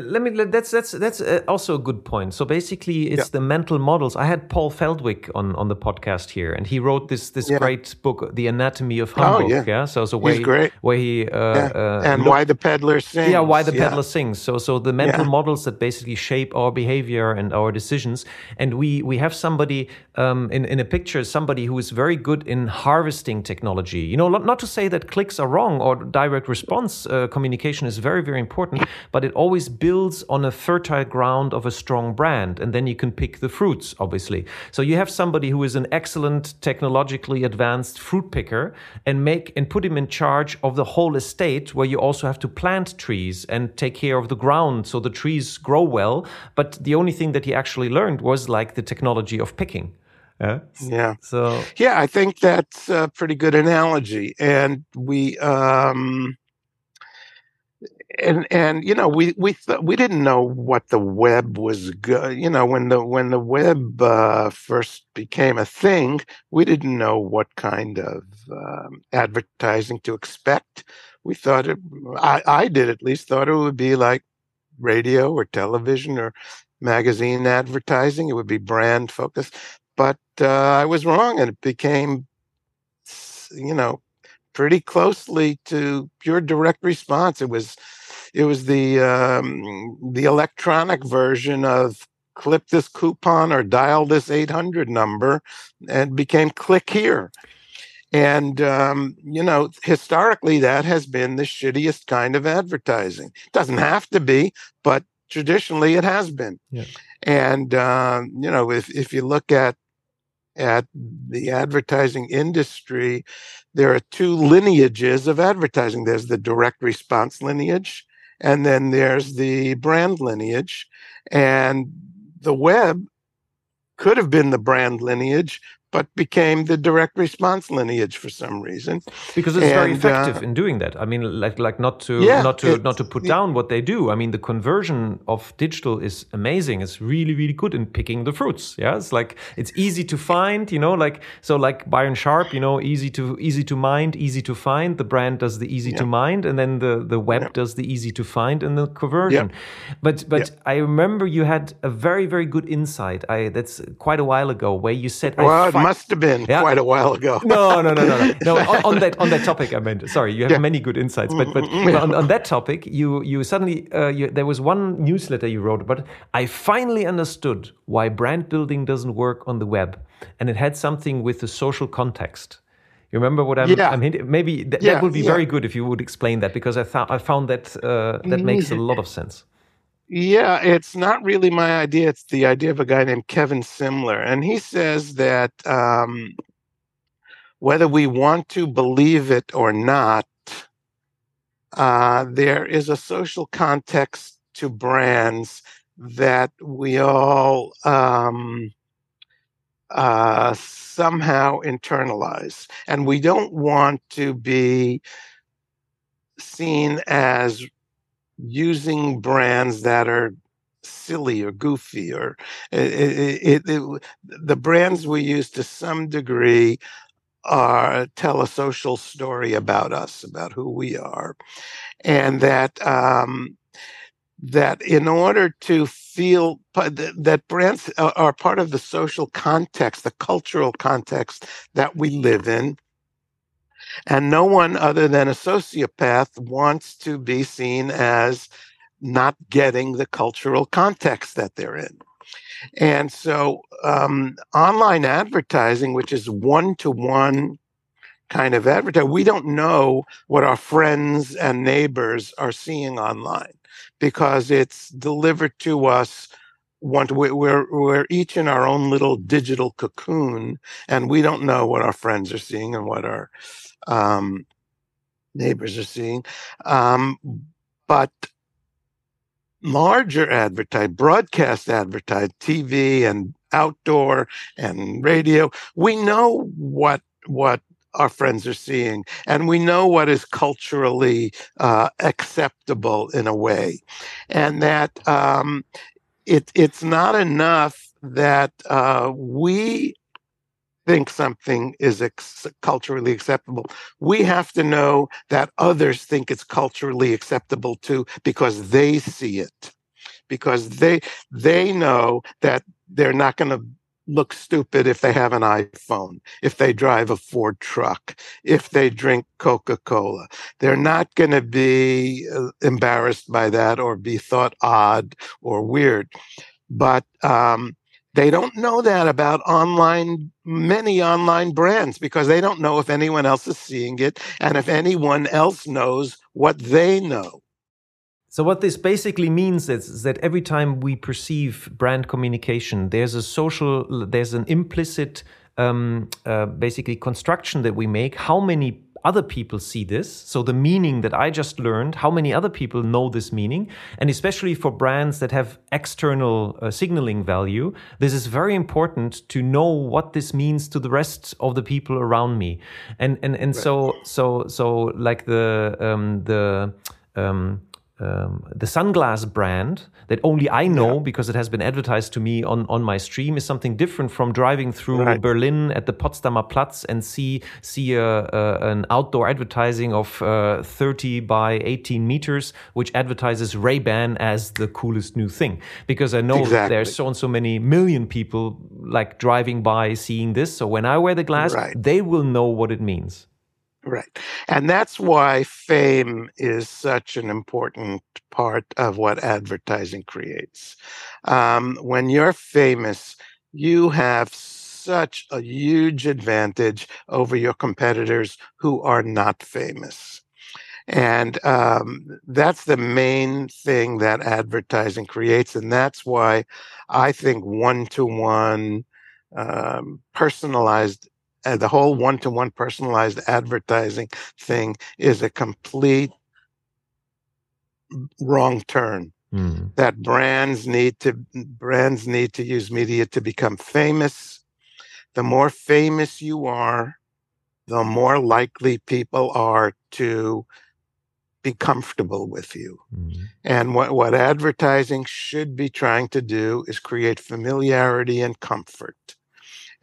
Speaker 1: let me that's that's that's uh, also a good point. So basically it's yeah. the mental models. I had paul feldwick on on the podcast here and he wrote this this yeah. great book the anatomy of humbug oh, yeah. yeah? So so where
Speaker 2: He's great.
Speaker 1: where he uh, uh,
Speaker 2: and looked, why the peddler sings.
Speaker 1: Yeah why the peddler sings. So so the mental models that basically shape our behavior and our decisions. And we we have somebody um, in in a picture somebody who is very good in harvesting technology. You know not, not to say that clicks are wrong or direct response uh, communication is very very important but it always builds on a fertile ground of a strong brand, and then you can pick the fruits, obviously. So you have somebody who is an excellent technologically advanced fruit picker and make and put him in charge of the whole estate where you also have to plant trees and take care of the ground so the trees grow well. But the only thing that he actually learned was like the technology of picking.
Speaker 2: Yeah. Yeah. So yeah, I think that's a pretty good analogy. And we um and and you know we we th- we didn't know what the web was good you know when the when the web uh, first became a thing we didn't know what kind of um, advertising to expect we thought it I, I did at least thought it would be like radio or television or magazine advertising it would be brand focused but uh, i was wrong and it became you know pretty closely to pure direct response. It was it was the um, the electronic version of clip this coupon or dial this 800 number and became click here. And, um, you know, historically, that has been the shittiest kind of advertising. It doesn't have to be, but traditionally it has been. Yeah. And, uh, you know, if, if you look at at the advertising industry, there are two lineages of advertising. There's the direct response lineage, and then there's the brand lineage. And the web could have been the brand lineage, but became the direct response lineage for some reason.
Speaker 1: Because it's and, very effective uh, in doing that. I mean, like like not to yeah, not to not to put down what they do. I mean, the conversion of digital is amazing. It's really really good in picking the fruits. Yeah, it's like it's easy to find. You know, like so like Byron Sharp. You know, easy to easy to mind, easy to find. The brand does the easy yeah. to mind, and then the the web yeah. does the easy to find and the conversion. But but I remember you had a very very good insight. I that's quite a while ago where you said.
Speaker 2: Well, must have been yeah. quite a while ago.
Speaker 1: no, no, no, no, no. no on, on, that on that topic, I meant. Sorry, you have yeah. many good insights, but but, but on, on, that topic, you you suddenly uh, you, there was one newsletter you wrote, but I finally understood why brand building doesn't work on the web, and it had something with the social context. You remember what I'm, yeah. I'm hinting? Maybe th yeah, that would be yeah. very good if you would explain that because I thought I found that uh, that makes a lot of sense.
Speaker 2: Yeah, it's not really my idea. It's the idea of a guy named Kevin Simler. And he says that um, whether we want to believe it or not, uh, there is a social context to brands that we all um, uh, somehow internalize. And we don't want to be seen as using brands that are silly or goofy or it, it, it, the brands we use to some degree are tell a social story about us about who we are. And that um, that in order to feel that brands are part of the social context the cultural context that we live in and no one other than a sociopath wants to be seen as not getting the cultural context that they're in. And so, um, online advertising, which is one to one kind of advertising, we don't know what our friends and neighbors are seeing online because it's delivered to us one we're we're each in our own little digital cocoon and we don't know what our friends are seeing and what our um, neighbors are seeing. Um, but larger advertise, broadcast advertise, TV and outdoor and radio, we know what what our friends are seeing, and we know what is culturally uh, acceptable in a way, and that um, it it's not enough that uh, we think something is ex- culturally acceptable. We have to know that others think it's culturally acceptable too because they see it. Because they they know that they're not going to look stupid if they have an iPhone, if they drive a Ford truck, if they drink Coca-Cola. They're not going to be uh, embarrassed by that or be thought odd or weird. But um, they don't know that about online, many online brands because they don't know if anyone else is seeing it and if anyone else knows what they know.
Speaker 1: So what this basically means is that every time we perceive brand communication, there's a social, there's an implicit, um, uh, basically construction that we make. How many other people see this. So the meaning that I just learned, how many other people know this meaning, and especially for brands that have external uh, signaling value, this is very important to know what this means to the rest of the people around me. And and and right. so so so like the um, the um, um, the sunglass brand that only I know yeah. because it has been advertised to me on, on my stream is something different from driving through right. Berlin at the Potsdamer Platz and see see a, a, an outdoor advertising of uh, 30 by 18 meters, which advertises Ray Ban as the coolest new thing. Because I know exactly. there's so and so many million people like driving by seeing this. So when I wear the glass, right. they will know what it means.
Speaker 2: Right. And that's why fame is such an important part of what advertising creates. Um, when you're famous, you have such a huge advantage over your competitors who are not famous. And um, that's the main thing that advertising creates. And that's why I think one to one personalized uh, the whole one-to-one personalized advertising thing is a complete wrong turn mm. that brands need to brands need to use media to become famous the more famous you are the more likely people are to be comfortable with you mm. and what, what advertising should be trying to do is create familiarity and comfort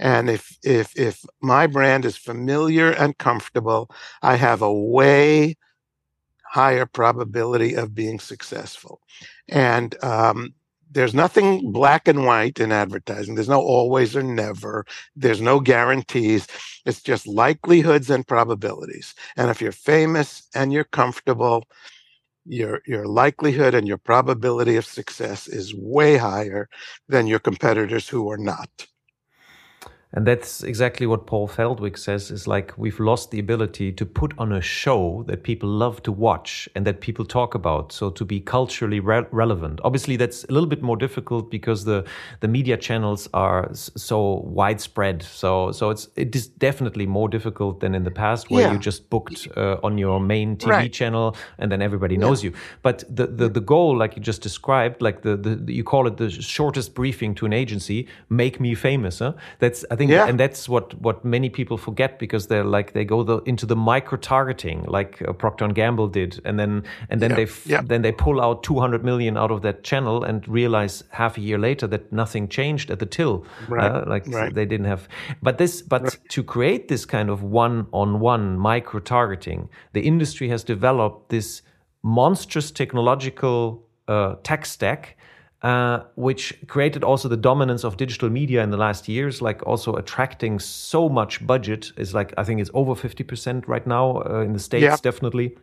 Speaker 2: and if if if my brand is familiar and comfortable, I have a way higher probability of being successful. And um, there's nothing black and white in advertising. There's no always or never. There's no guarantees. It's just likelihoods and probabilities. And if you're famous and you're comfortable, your your likelihood and your probability of success is way higher than your competitors who are not.
Speaker 1: And that's exactly what Paul Feldwick says is like we've lost the ability to put on a show that people love to watch and that people talk about. So to be culturally re relevant. Obviously, that's a little bit more difficult because the, the media channels are so widespread. So so it's it is definitely more difficult than in the past where yeah. you just booked uh, on your main TV right. channel and then everybody knows yeah. you. But the, the the goal, like you just described, like the, the you call it the shortest briefing to an agency, make me famous. Huh? That's I think, yeah. and that's what what many people forget because they're like they go the, into the micro targeting, like uh, Procter and Gamble did, and then and then yeah. they yeah. then they pull out 200 million out of that channel and realize half a year later that nothing changed at the till, right. uh, like right. they didn't have. But this, but right. to create this kind of one-on-one micro targeting, the industry has developed this monstrous technological uh, tech stack uh, which created also the dominance of digital media in the last years, like also attracting so much budget is like I think it's over fifty percent right now uh, in the states, yeah. definitely.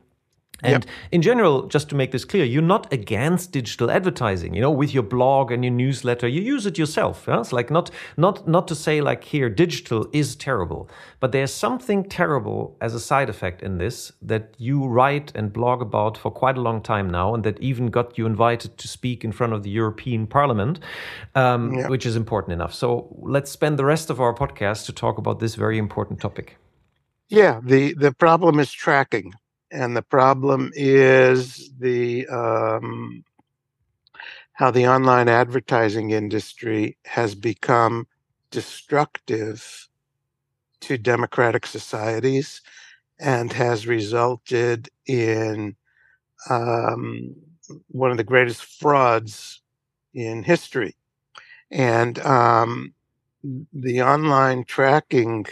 Speaker 1: And yep. in general, just to make this clear, you're not against digital advertising. You know, with your blog and your newsletter, you use it yourself. Yeah? It's like not not not to say like here digital is terrible, but there's something terrible as a side effect in this that you write and blog about for quite a long time now, and that even got you invited to speak in front of the European Parliament, um, yep. which is important enough. So let's spend the rest of our podcast to talk about this very important topic.
Speaker 2: Yeah, the the problem is tracking and the problem is the um, how the online advertising industry has become destructive to democratic societies and has resulted in um, one of the greatest frauds in history. And um, the online tracking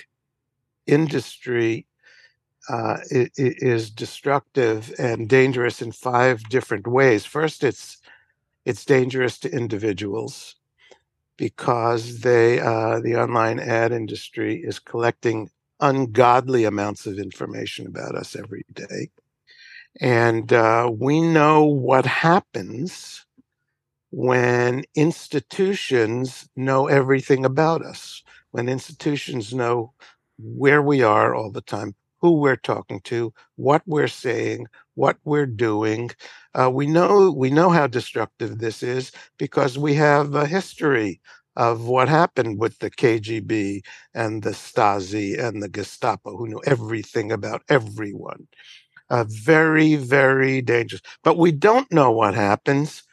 Speaker 2: industry uh, is destructive and dangerous in five different ways. First, it's it's dangerous to individuals because they uh, the online ad industry is collecting ungodly amounts of information about us every day, and uh, we know what happens when institutions know everything about us. When institutions know where we are all the time, who we're talking to, what we're saying, what we're doing. Uh, we know we know how destructive this is because we have a history of what happened with the KGB and the Stasi and the Gestapo, who knew everything about everyone. Uh, very, very dangerous. But we don't know what happens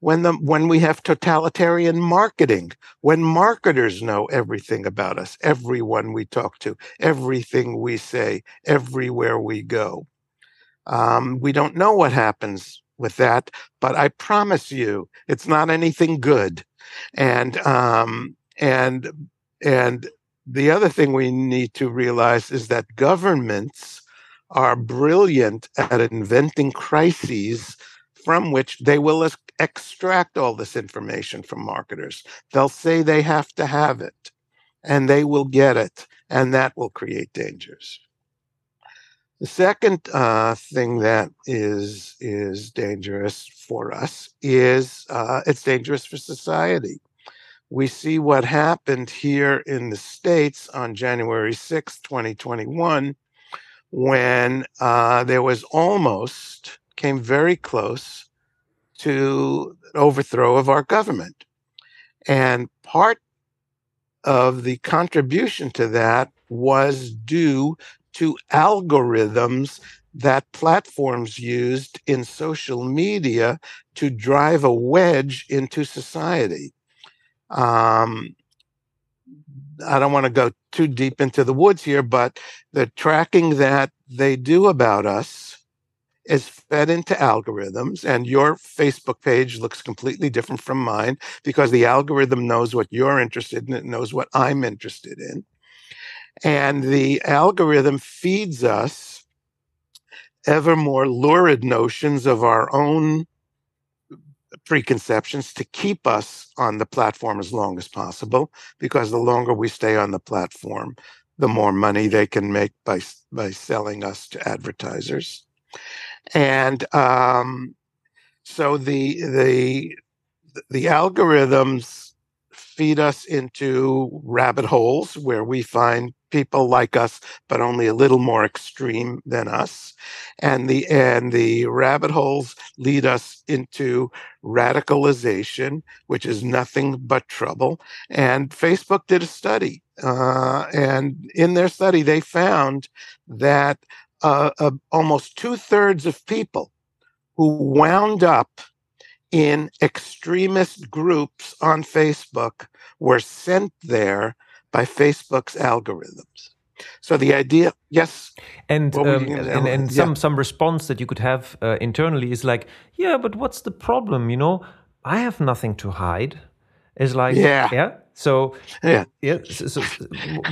Speaker 2: when the when we have totalitarian marketing when marketers know everything about us everyone we talk to everything we say everywhere we go um, we don't know what happens with that, but I promise you, it's not anything good. And um, and and the other thing we need to realize is that governments are brilliant at inventing crises from which they will extract all this information from marketers. They'll say they have to have it and they will get it, and that will create dangers. The second uh, thing that is is dangerous for us is uh, it's dangerous for society. We see what happened here in the states on January 6, 2021, when uh, there was almost came very close to overthrow of our government, and part of the contribution to that was due to algorithms that platforms used in social media to drive a wedge into society. Um, I don't want to go too deep into the woods here, but the tracking that they do about us is fed into algorithms, and your Facebook page looks completely different from mine because the algorithm knows what you're interested in, it knows what I'm interested in. And the algorithm feeds us ever more lurid notions of our own preconceptions to keep us on the platform as long as possible because the longer we stay on the platform the more money they can make by by selling us to advertisers and um, so the the the algorithms feed us into rabbit holes where we find people like us, but only a little more extreme than us. And the and the rabbit holes lead us into radicalization, which is nothing but trouble. And Facebook did a study, uh, and in their study, they found that uh, uh, almost two thirds of people who wound up in extremist groups on Facebook were sent there by Facebook's algorithms. So the idea, yes,
Speaker 1: and um, and, and, some yeah. some response that you could have uh, internally is like, yeah, but what's the problem? You know, I have nothing to hide. Is like, yeah, yeah. So yeah, yeah. So, so,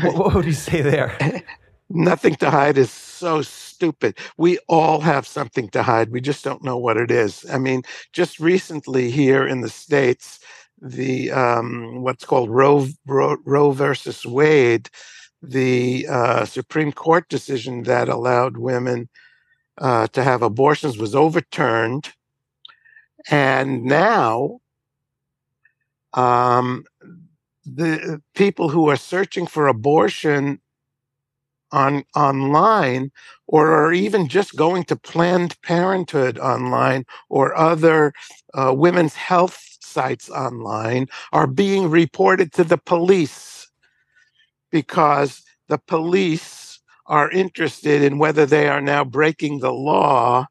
Speaker 1: what, what would you say there?
Speaker 2: nothing to hide is so stupid. We all have something to hide. We just don't know what it is. I mean, just recently here in the states, the um, what's called Roe, Roe, Roe versus Wade, the uh, Supreme Court decision that allowed women uh, to have abortions was overturned, and now um, the people who are searching for abortion on online or are even just going to Planned Parenthood online or other uh, women's health sites online are being reported to the police because the police are interested in whether they are now breaking the law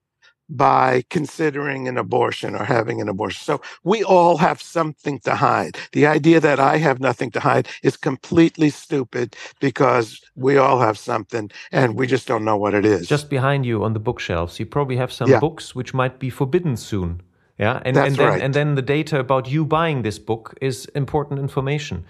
Speaker 2: by considering an abortion or having an abortion. So we all have something to hide. The idea that I have nothing to hide is completely stupid because we all have something and we just don't know what it is.
Speaker 1: Just behind you on the bookshelves, you probably have some yeah. books which might be forbidden soon. Yeah, and,
Speaker 2: That's
Speaker 1: and then
Speaker 2: right.
Speaker 1: and then the data about you buying this book is important information.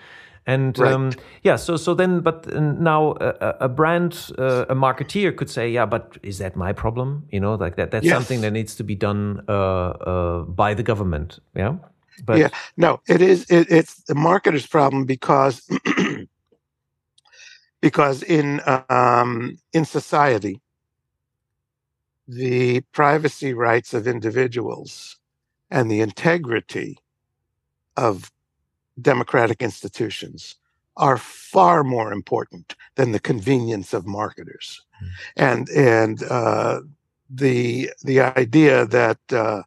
Speaker 1: And right. um, yeah, so so then, but uh, now a, a brand, uh, a marketeer could say, yeah, but is that my problem? You know, like that. That's
Speaker 2: yes.
Speaker 1: something that needs to be done uh, uh, by the government. Yeah.
Speaker 2: But yeah, no, it is. It, it's the marketer's problem because because in um, in society, the privacy rights of individuals and the integrity of democratic institutions are far more important than the convenience of marketers. Mm. And and uh, the the idea that uh,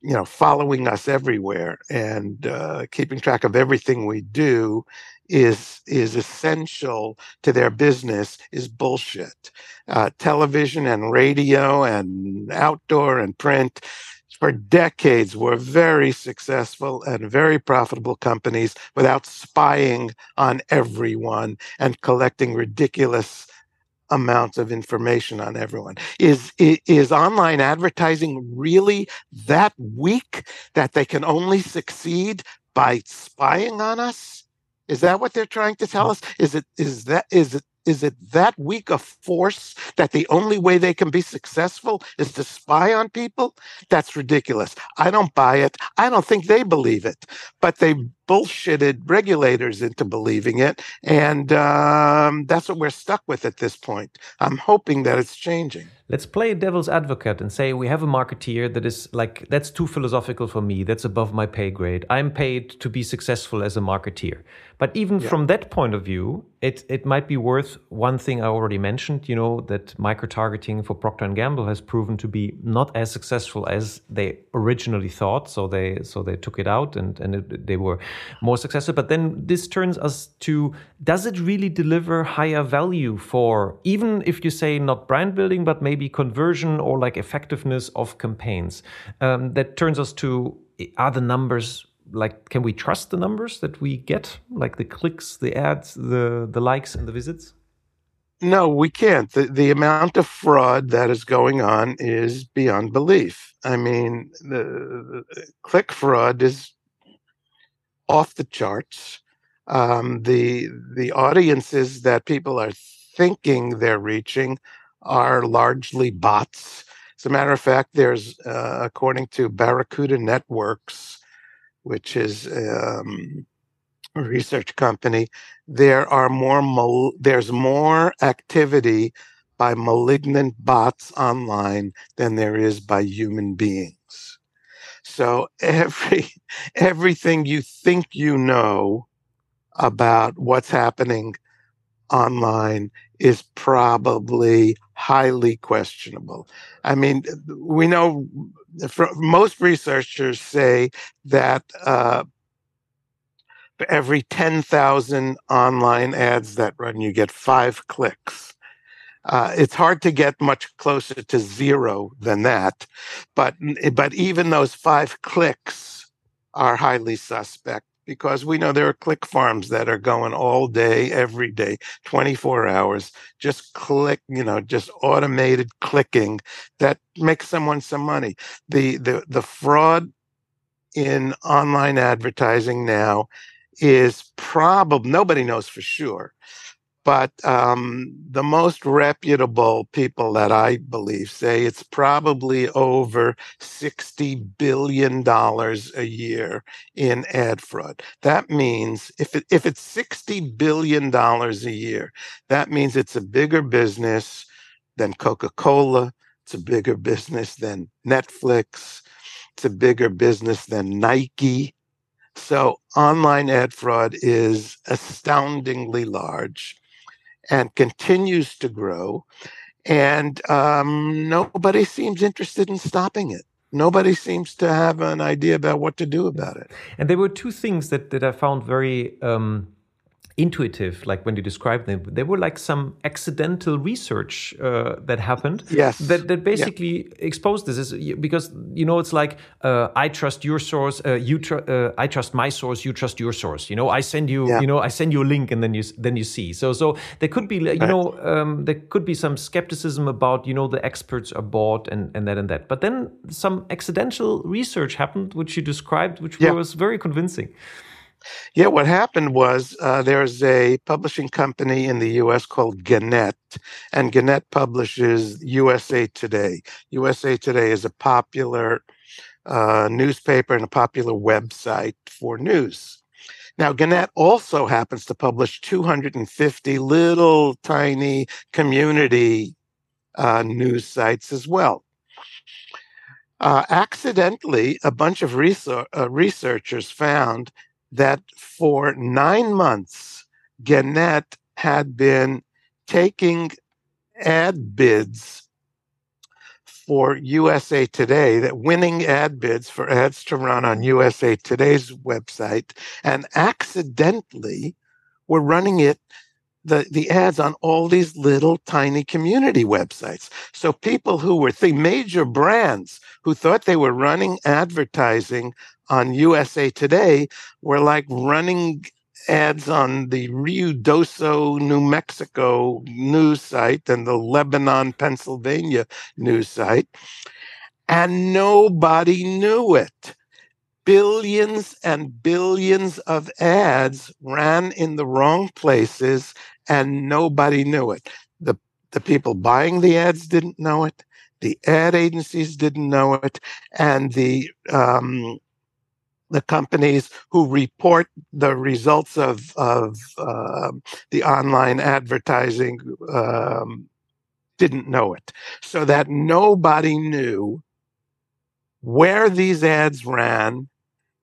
Speaker 2: you know following us everywhere and uh, keeping track of everything we do is is essential to their business is bullshit. Uh, television and radio and outdoor and print for decades were very successful and very profitable companies without spying on everyone and collecting ridiculous amounts of information on everyone. Is, is, is online advertising really that weak that they can only succeed by spying on us? Is that what they're trying to tell mm. us? Is it is that is it is it that weak a force that the only way they can be successful is to spy on people? That's ridiculous. I don't buy it. I don't think they believe it. But they bullshitted regulators into believing it. And um, that's what we're stuck with at this point. I'm hoping that it's changing.
Speaker 1: Let's play devil's advocate and say we have a marketeer that is like, that's too philosophical for me. That's above my pay grade. I'm paid to be successful as a marketeer. But even yeah. from that point of view, it, it might be worth one thing I already mentioned, you know, that micro-targeting for Procter & Gamble has proven to be not as successful as they originally thought. So they so they took it out and, and it, they were more successful. But then this turns us to, does it really deliver higher value for, even if you say not brand building, but maybe conversion or like effectiveness of campaigns. Um, that turns us to are the numbers like can we trust the numbers that we get like the clicks the ads the the likes and the visits
Speaker 2: no we can't the, the amount of fraud that is going on is beyond belief i mean the, the click fraud is off the charts um, the the audiences that people are thinking they're reaching are largely bots. As a matter of fact, there's, uh, according to Barracuda Networks, which is um, a research company, there are more mal- there's more activity by malignant bots online than there is by human beings. So every everything you think you know about what's happening online is probably highly questionable. I mean, we know most researchers say that uh, every 10,000 online ads that run, you get five clicks. Uh, it's hard to get much closer to zero than that, but but even those five clicks are highly suspect because we know there are click farms that are going all day, every day, 24 hours, just click, you know, just automated clicking that makes someone some money. The the the fraud in online advertising now is probably nobody knows for sure but um, the most reputable people that I believe say it's probably over $60 billion a year in ad fraud. That means if, it, if it's $60 billion a year, that means it's a bigger business than Coca Cola, it's a bigger business than Netflix, it's a bigger business than Nike. So online ad fraud is astoundingly large and continues to grow. And um, nobody seems interested in stopping it. Nobody seems to have an idea about what to do about it.
Speaker 1: And there were two things that, that I found very um, intuitive, like when you described them. They were like some accidental research uh, that happened.
Speaker 2: Yes.
Speaker 1: That, that basically yeah. exposed this is because you know it's like uh, I trust your source, uh, you tr uh, I trust my source, you trust your source. You know, I send you, yeah. you know, I send you a link and then you then you see. So so there could be you right. know um, there could be some skepticism about you know the experts are bought and and that and that. But then some accidental research happened, which you described, which yeah. was very convincing.
Speaker 2: Yeah, what happened was uh, there's a publishing company in the US called Gannett, and Gannett publishes USA Today. USA Today is a popular uh, newspaper and a popular website for news. Now, Gannett also happens to publish 250 little tiny community uh, news sites as well. Uh, accidentally, a bunch of research, uh, researchers found that for nine months, Gannett had been taking ad bids for USA Today, that winning ad bids for ads to run on USA Today's website, and accidentally were running it the, the ads on all these little tiny community websites. So people who were the major brands who thought they were running advertising on USA Today were like running ads on the Rio Ruidoso, New Mexico news site and the Lebanon, Pennsylvania news site. And nobody knew it. Billions and billions of ads ran in the wrong places and nobody knew it. The, the people buying the ads didn't know it. The ad agencies didn't know it. And the um, the companies who report the results of of uh, the online advertising um, didn't know it, so that nobody knew where these ads ran.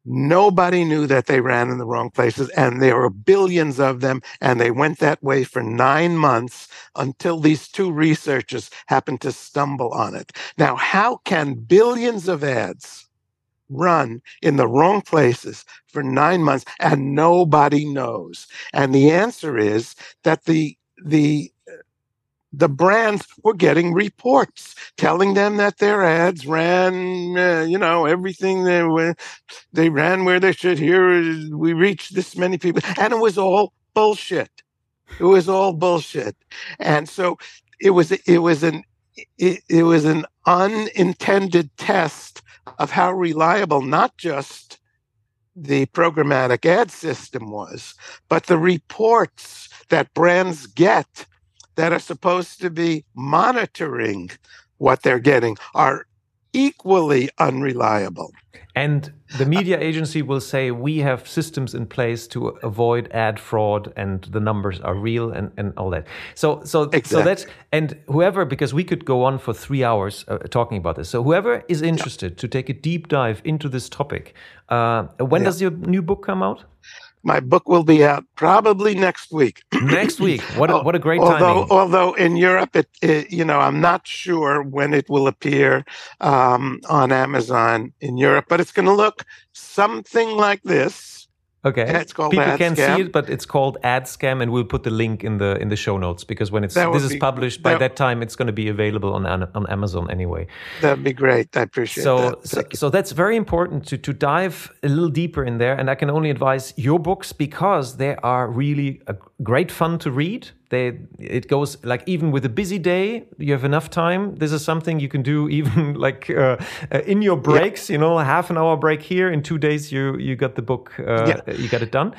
Speaker 2: Nobody knew that they ran in the wrong places, and there were billions of them, and they went that way for nine months until these two researchers happened to stumble on it. Now, how can billions of ads run in the wrong places for nine months and nobody knows? And the answer is that the the the brands were getting reports telling them that their ads ran, uh, you know, everything they were, they ran where they should. Here we reached this many people, and it was all bullshit. It was all bullshit, and so it was it was an it, it was an unintended test of how reliable not just the programmatic ad system was, but the reports that brands get that are supposed to be monitoring what they're getting are equally unreliable.
Speaker 1: And the media agency will say we have systems in place to avoid ad fraud and the numbers are real and, and all that. So so
Speaker 2: exactly.
Speaker 1: so that's and whoever because we could go on for three hours uh, talking about this. So whoever is interested yeah. to take a deep dive into this topic, uh, when yeah. does your new book come out?
Speaker 2: My book will be out probably next week.
Speaker 1: next week. What a, what a great
Speaker 2: although,
Speaker 1: timing.
Speaker 2: Although in Europe, it, it, you know I'm not sure when it will appear um, on Amazon in Europe, but it's going to look something like this.
Speaker 1: Okay.
Speaker 2: Yeah, it's called
Speaker 1: People can
Speaker 2: scam.
Speaker 1: see it, but it's called Ad Scam, and we'll put the link in the in the show notes because when it's this is
Speaker 2: be-
Speaker 1: published by
Speaker 2: that-
Speaker 1: that time, it's going to be available on on Amazon anyway.
Speaker 2: That'd be great. I appreciate
Speaker 1: So,
Speaker 2: that.
Speaker 1: so so that's very important to to dive a little deeper in there, and I can only advise your books because they are really a great fun to read. They it goes like even with a busy day, you have enough time. This is something you can do even like uh, uh, in your breaks. You know, half an hour break here. In two days, you you got the book. Uh,
Speaker 2: Yeah.
Speaker 1: You got it done.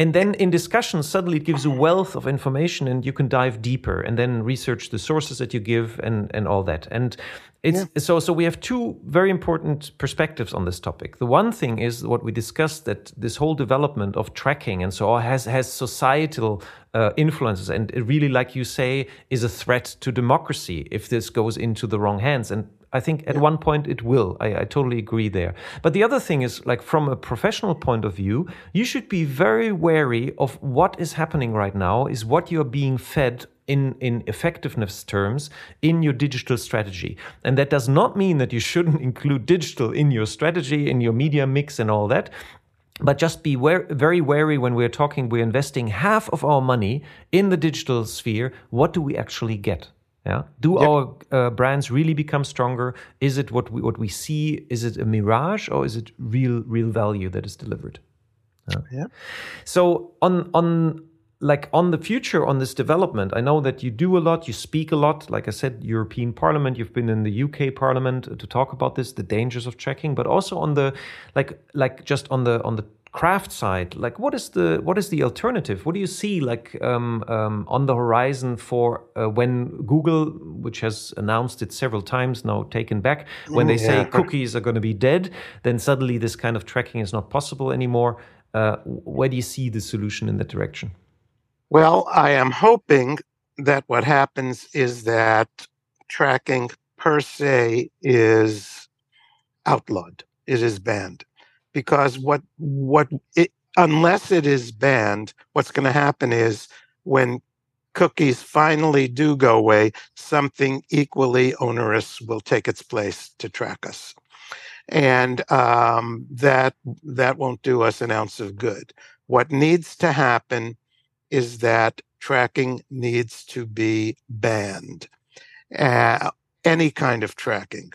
Speaker 1: And then in discussion, suddenly it gives a wealth of information, and you can dive deeper, and then research the sources that you give, and and all that. And it's so so we have two very important perspectives on this topic. The one thing is what we discussed that this whole development of tracking and so on has has societal uh, influences, and it really, like you say, is a threat to democracy if this goes into the wrong hands. And I think at one point it will. I, I totally agree there. But the other thing is, like from a professional point of view, you should be very wary of what is happening right now. Is what you're being fed in, in effectiveness terms in your digital strategy. And that does not mean that you shouldn't include digital in your strategy, in your media mix, and all that. But just be very wary when we're talking, we're investing half of our money in the digital sphere. What do we actually get? Yeah. Do our uh, brands really become stronger? Is it what we, what we see? Is it a mirage or is it real real value that is delivered?
Speaker 2: Yeah.
Speaker 1: So on on like on the future on this development, I know that you do a lot, you speak a lot. Like I said, European Parliament, you've been in the UK Parliament to talk about this, the dangers of tracking, but also on the like like just on the on the craft side like what is the what is the alternative what do you see like um, um, on the horizon for uh, when google which has announced it several times now taken back when they say
Speaker 2: Yeah.
Speaker 1: cookies are going to be dead then suddenly this kind of tracking is not possible anymore uh, where do you see the solution in that direction
Speaker 2: Well, I am hoping that what happens is that tracking per se is outlawed. It is banned because what what it unless it is banned, what's going to happen is when cookies finally do go away, something equally onerous will take its place to track us, and um, that that won't do us an ounce of good. What needs to happen is that tracking needs to be banned. Uh, any kind of tracking.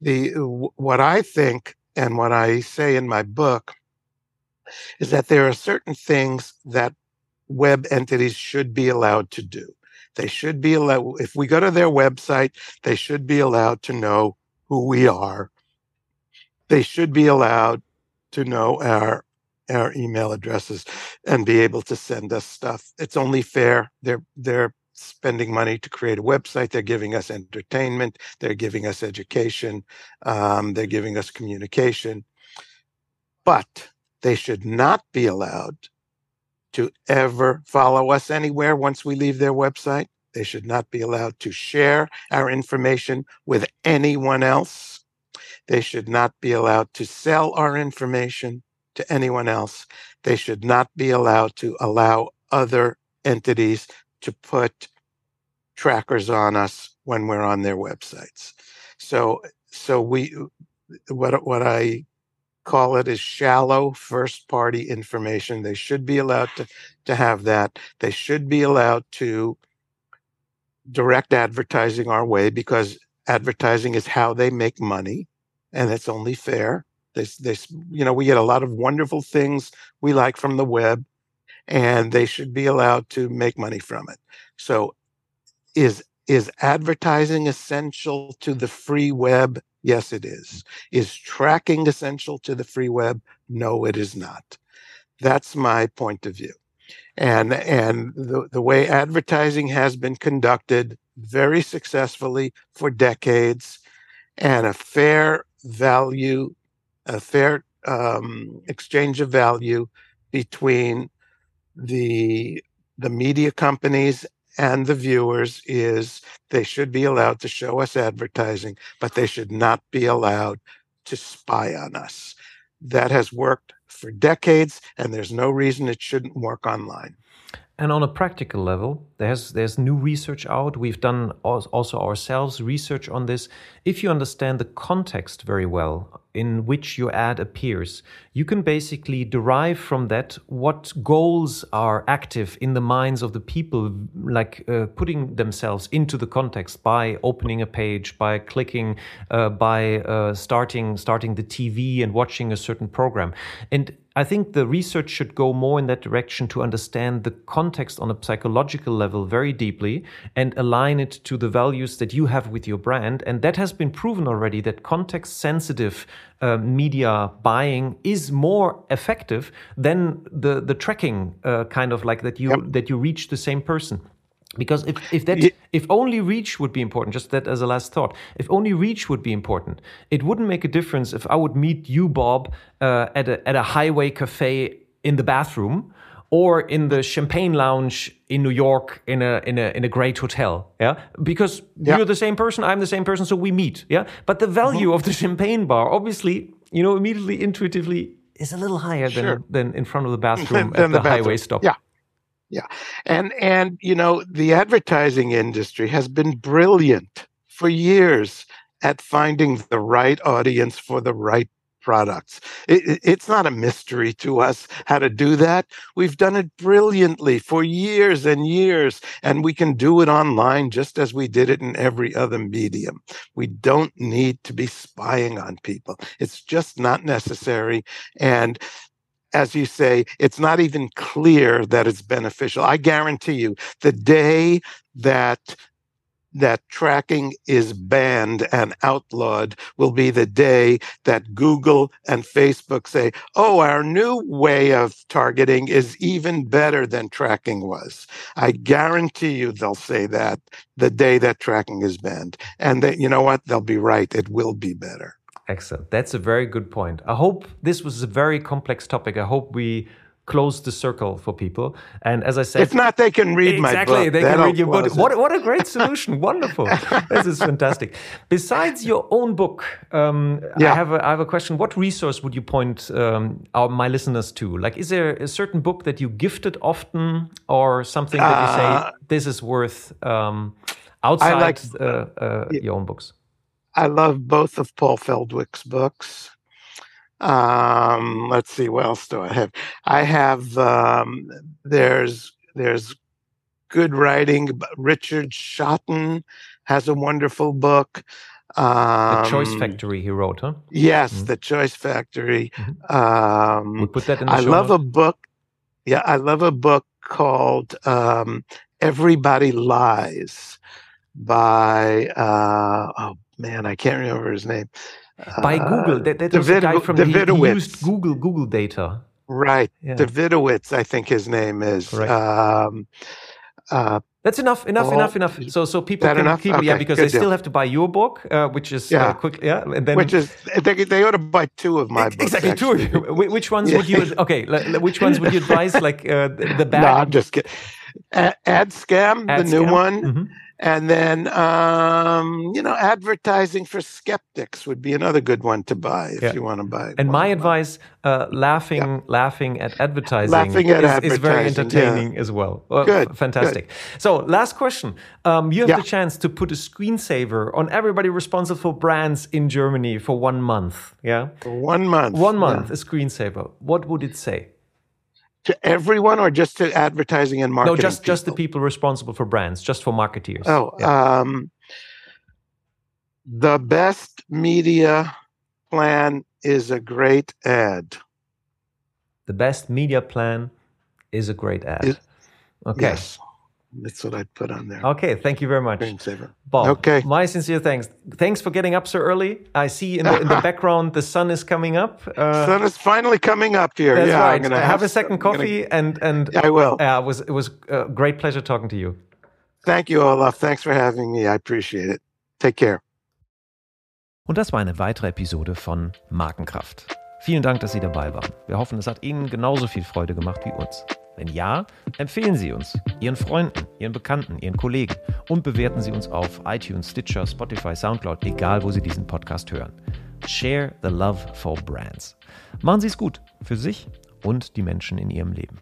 Speaker 2: The what I think and what I say in my book is that there are certain things that web entities should be allowed to do. They should be allowed, if we go to their website, they should be allowed to know who we are. They should be allowed to know our our email addresses and be able to send us stuff. It's only fair. They're they're spending money to create a website. They're giving us entertainment. They're giving us education. Um, they're giving us communication. But they should not be allowed to ever follow us anywhere once we leave their website. They should not be allowed to share our information with anyone else. They should not be allowed to sell our information to anyone else. They should not be allowed to allow other entities to put trackers on us when we're on their websites. So so we what what I call it is shallow first party information. They should be allowed to, to have that. They should be allowed to direct advertising our way because advertising is how they make money and it's only fair. They, they, you know, we get a lot of wonderful things we like from the web and they should be allowed to make money from it. So is is advertising essential to the free web? Yes, it is. Is tracking essential to the free web? No, it is not. That's my point of view. And and the, the way advertising has been conducted very successfully for decades, and a fair value, a fair um, exchange of value between the the media companies and the viewers is they should be allowed to show us advertising, but they should not be allowed to spy on us. That has worked for decades, and there's no reason it shouldn't work online.
Speaker 1: And on a practical level, there's there's new research out. We've done also ourselves research on this. If you understand the context very well in which your ad appears, you can basically derive from that what goals are active in the minds of the people, like uh, putting themselves into the context by opening a page, by clicking, uh, by uh, starting starting the TV and watching a certain program, and I think the research should go more in that direction to understand the context on a psychological level very deeply and align it to the values that you have with your brand. And that has been proven already that context sensitive uh, media buying is more effective than the, the tracking uh, kind of like that you, yep. that you reach the same person because if, if that yeah. if only reach would be important just that as a last thought if only reach would be important it wouldn't make a difference if i would meet you bob uh, at, a, at a highway cafe in the bathroom or in the champagne lounge in new york in a in a in a great hotel yeah because yeah. you're the same person i'm the same person so we meet yeah but the value mm -hmm. of the champagne bar obviously you know immediately intuitively is a little higher sure. than than in front of the bathroom at the, the highway stop
Speaker 2: yeah yeah. And and you know, the advertising industry has been brilliant for years at finding the right audience for the right products. It, it's not a mystery to us how to do that. We've done it brilliantly for years and years, and we can do it online just as we did it in every other medium. We don't need to be spying on people. It's just not necessary. And as you say, it's not even clear that it's beneficial. I guarantee you, the day that that tracking is banned and outlawed will be the day that Google and Facebook say, oh, our new way of targeting is even better than tracking was. I guarantee you they'll say that the day that tracking is banned. And that, you know what? They'll be right. It will be better.
Speaker 1: Excellent. That's a very good point. I hope this was a very complex topic. I hope we closed the circle for people. And as I said,
Speaker 2: if not, they can read
Speaker 1: exactly,
Speaker 2: my book.
Speaker 1: Exactly, they can read your book. What, what a great solution! Wonderful. this is fantastic. Besides your own book, um, yeah. I have a, I have a question. What resource would you point um, our, my listeners to? Like, is there a certain book that you gifted often, or something that you say uh, this is worth um, outside like, uh, uh, yeah. your own books?
Speaker 2: I love both of Paul Feldwick's books. Um, let's see, what else do I have? I have um, there's there's good writing. Richard Shotton has a wonderful book. Um,
Speaker 1: the Choice Factory, he wrote, huh?
Speaker 2: Yes, mm-hmm. the Choice Factory. Mm-hmm. Um,
Speaker 1: we put that in.
Speaker 2: I love notes. a book. Yeah, I love a book called um, "Everybody Lies" by uh, oh man, I can't remember his name.
Speaker 1: By uh, Google, that, that was a guy from
Speaker 2: David
Speaker 1: he, he used Google Google data.
Speaker 2: Right, yeah. Davidowitz, I think his name is. Um,
Speaker 1: uh, that's enough, enough, enough, enough. So, so people can
Speaker 2: enough?
Speaker 1: keep,
Speaker 2: okay,
Speaker 1: yeah, because they
Speaker 2: deal.
Speaker 1: still have to buy your book, uh, which is uh, yeah, uh, quick, yeah,
Speaker 2: and then which is they, they ought to buy two of my books.
Speaker 1: Exactly,
Speaker 2: actually.
Speaker 1: two. which ones would you? Okay, which ones would you advise? Like uh, the bad?
Speaker 2: No, I'm just kidding. Ad, ad scam, Ad the scam? new one. Mm-hmm. And then, um, you know, advertising for skeptics would be another good one to buy if yeah. you want to buy.
Speaker 1: And my advice: uh, laughing, yeah. laughing at advertising,
Speaker 2: laughing at
Speaker 1: is,
Speaker 2: advertising,
Speaker 1: is very entertaining yeah. as well. well.
Speaker 2: Good,
Speaker 1: fantastic.
Speaker 2: Good.
Speaker 1: So, last question: um, You have the chance to put a screensaver on everybody responsible for brands in Germany for one month. Yeah,
Speaker 2: for one month.
Speaker 1: One month, a screensaver. What would it say?
Speaker 2: To everyone or just to advertising and marketing?
Speaker 1: No, just
Speaker 2: people?
Speaker 1: just the people responsible for brands, just for marketeers.
Speaker 2: Oh, yeah. um, the best media plan is a great ad.
Speaker 1: The best media plan is a great ad. It,
Speaker 2: okay. Yes. That's what I'd put on there.
Speaker 1: Okay, thank you very much.
Speaker 2: Screensaver.
Speaker 1: Bob,
Speaker 2: okay.
Speaker 1: my sincere thanks. Thanks for getting up so early. I see in the, in the background the sun is coming up.
Speaker 2: Uh, sun is finally coming up here.
Speaker 1: That's
Speaker 2: yeah,
Speaker 1: right. I'm gonna have, have a second coffee gonna, and and
Speaker 2: I will.
Speaker 1: Yeah, it was it was a great pleasure talking to you.
Speaker 2: Thank you, Olaf. Thanks for having me. I appreciate it. Take care.
Speaker 1: Und das war eine weitere Episode von Markenkraft. Vielen Dank, dass Sie dabei waren. Wir hoffen, es hat Ihnen genauso viel Freude gemacht wie uns. Wenn ja, empfehlen Sie uns Ihren Freunden, Ihren Bekannten, Ihren Kollegen und bewerten Sie uns auf iTunes, Stitcher, Spotify, Soundcloud, egal wo Sie diesen Podcast hören. Share the love for brands. Machen Sie es gut für sich und die Menschen in Ihrem Leben.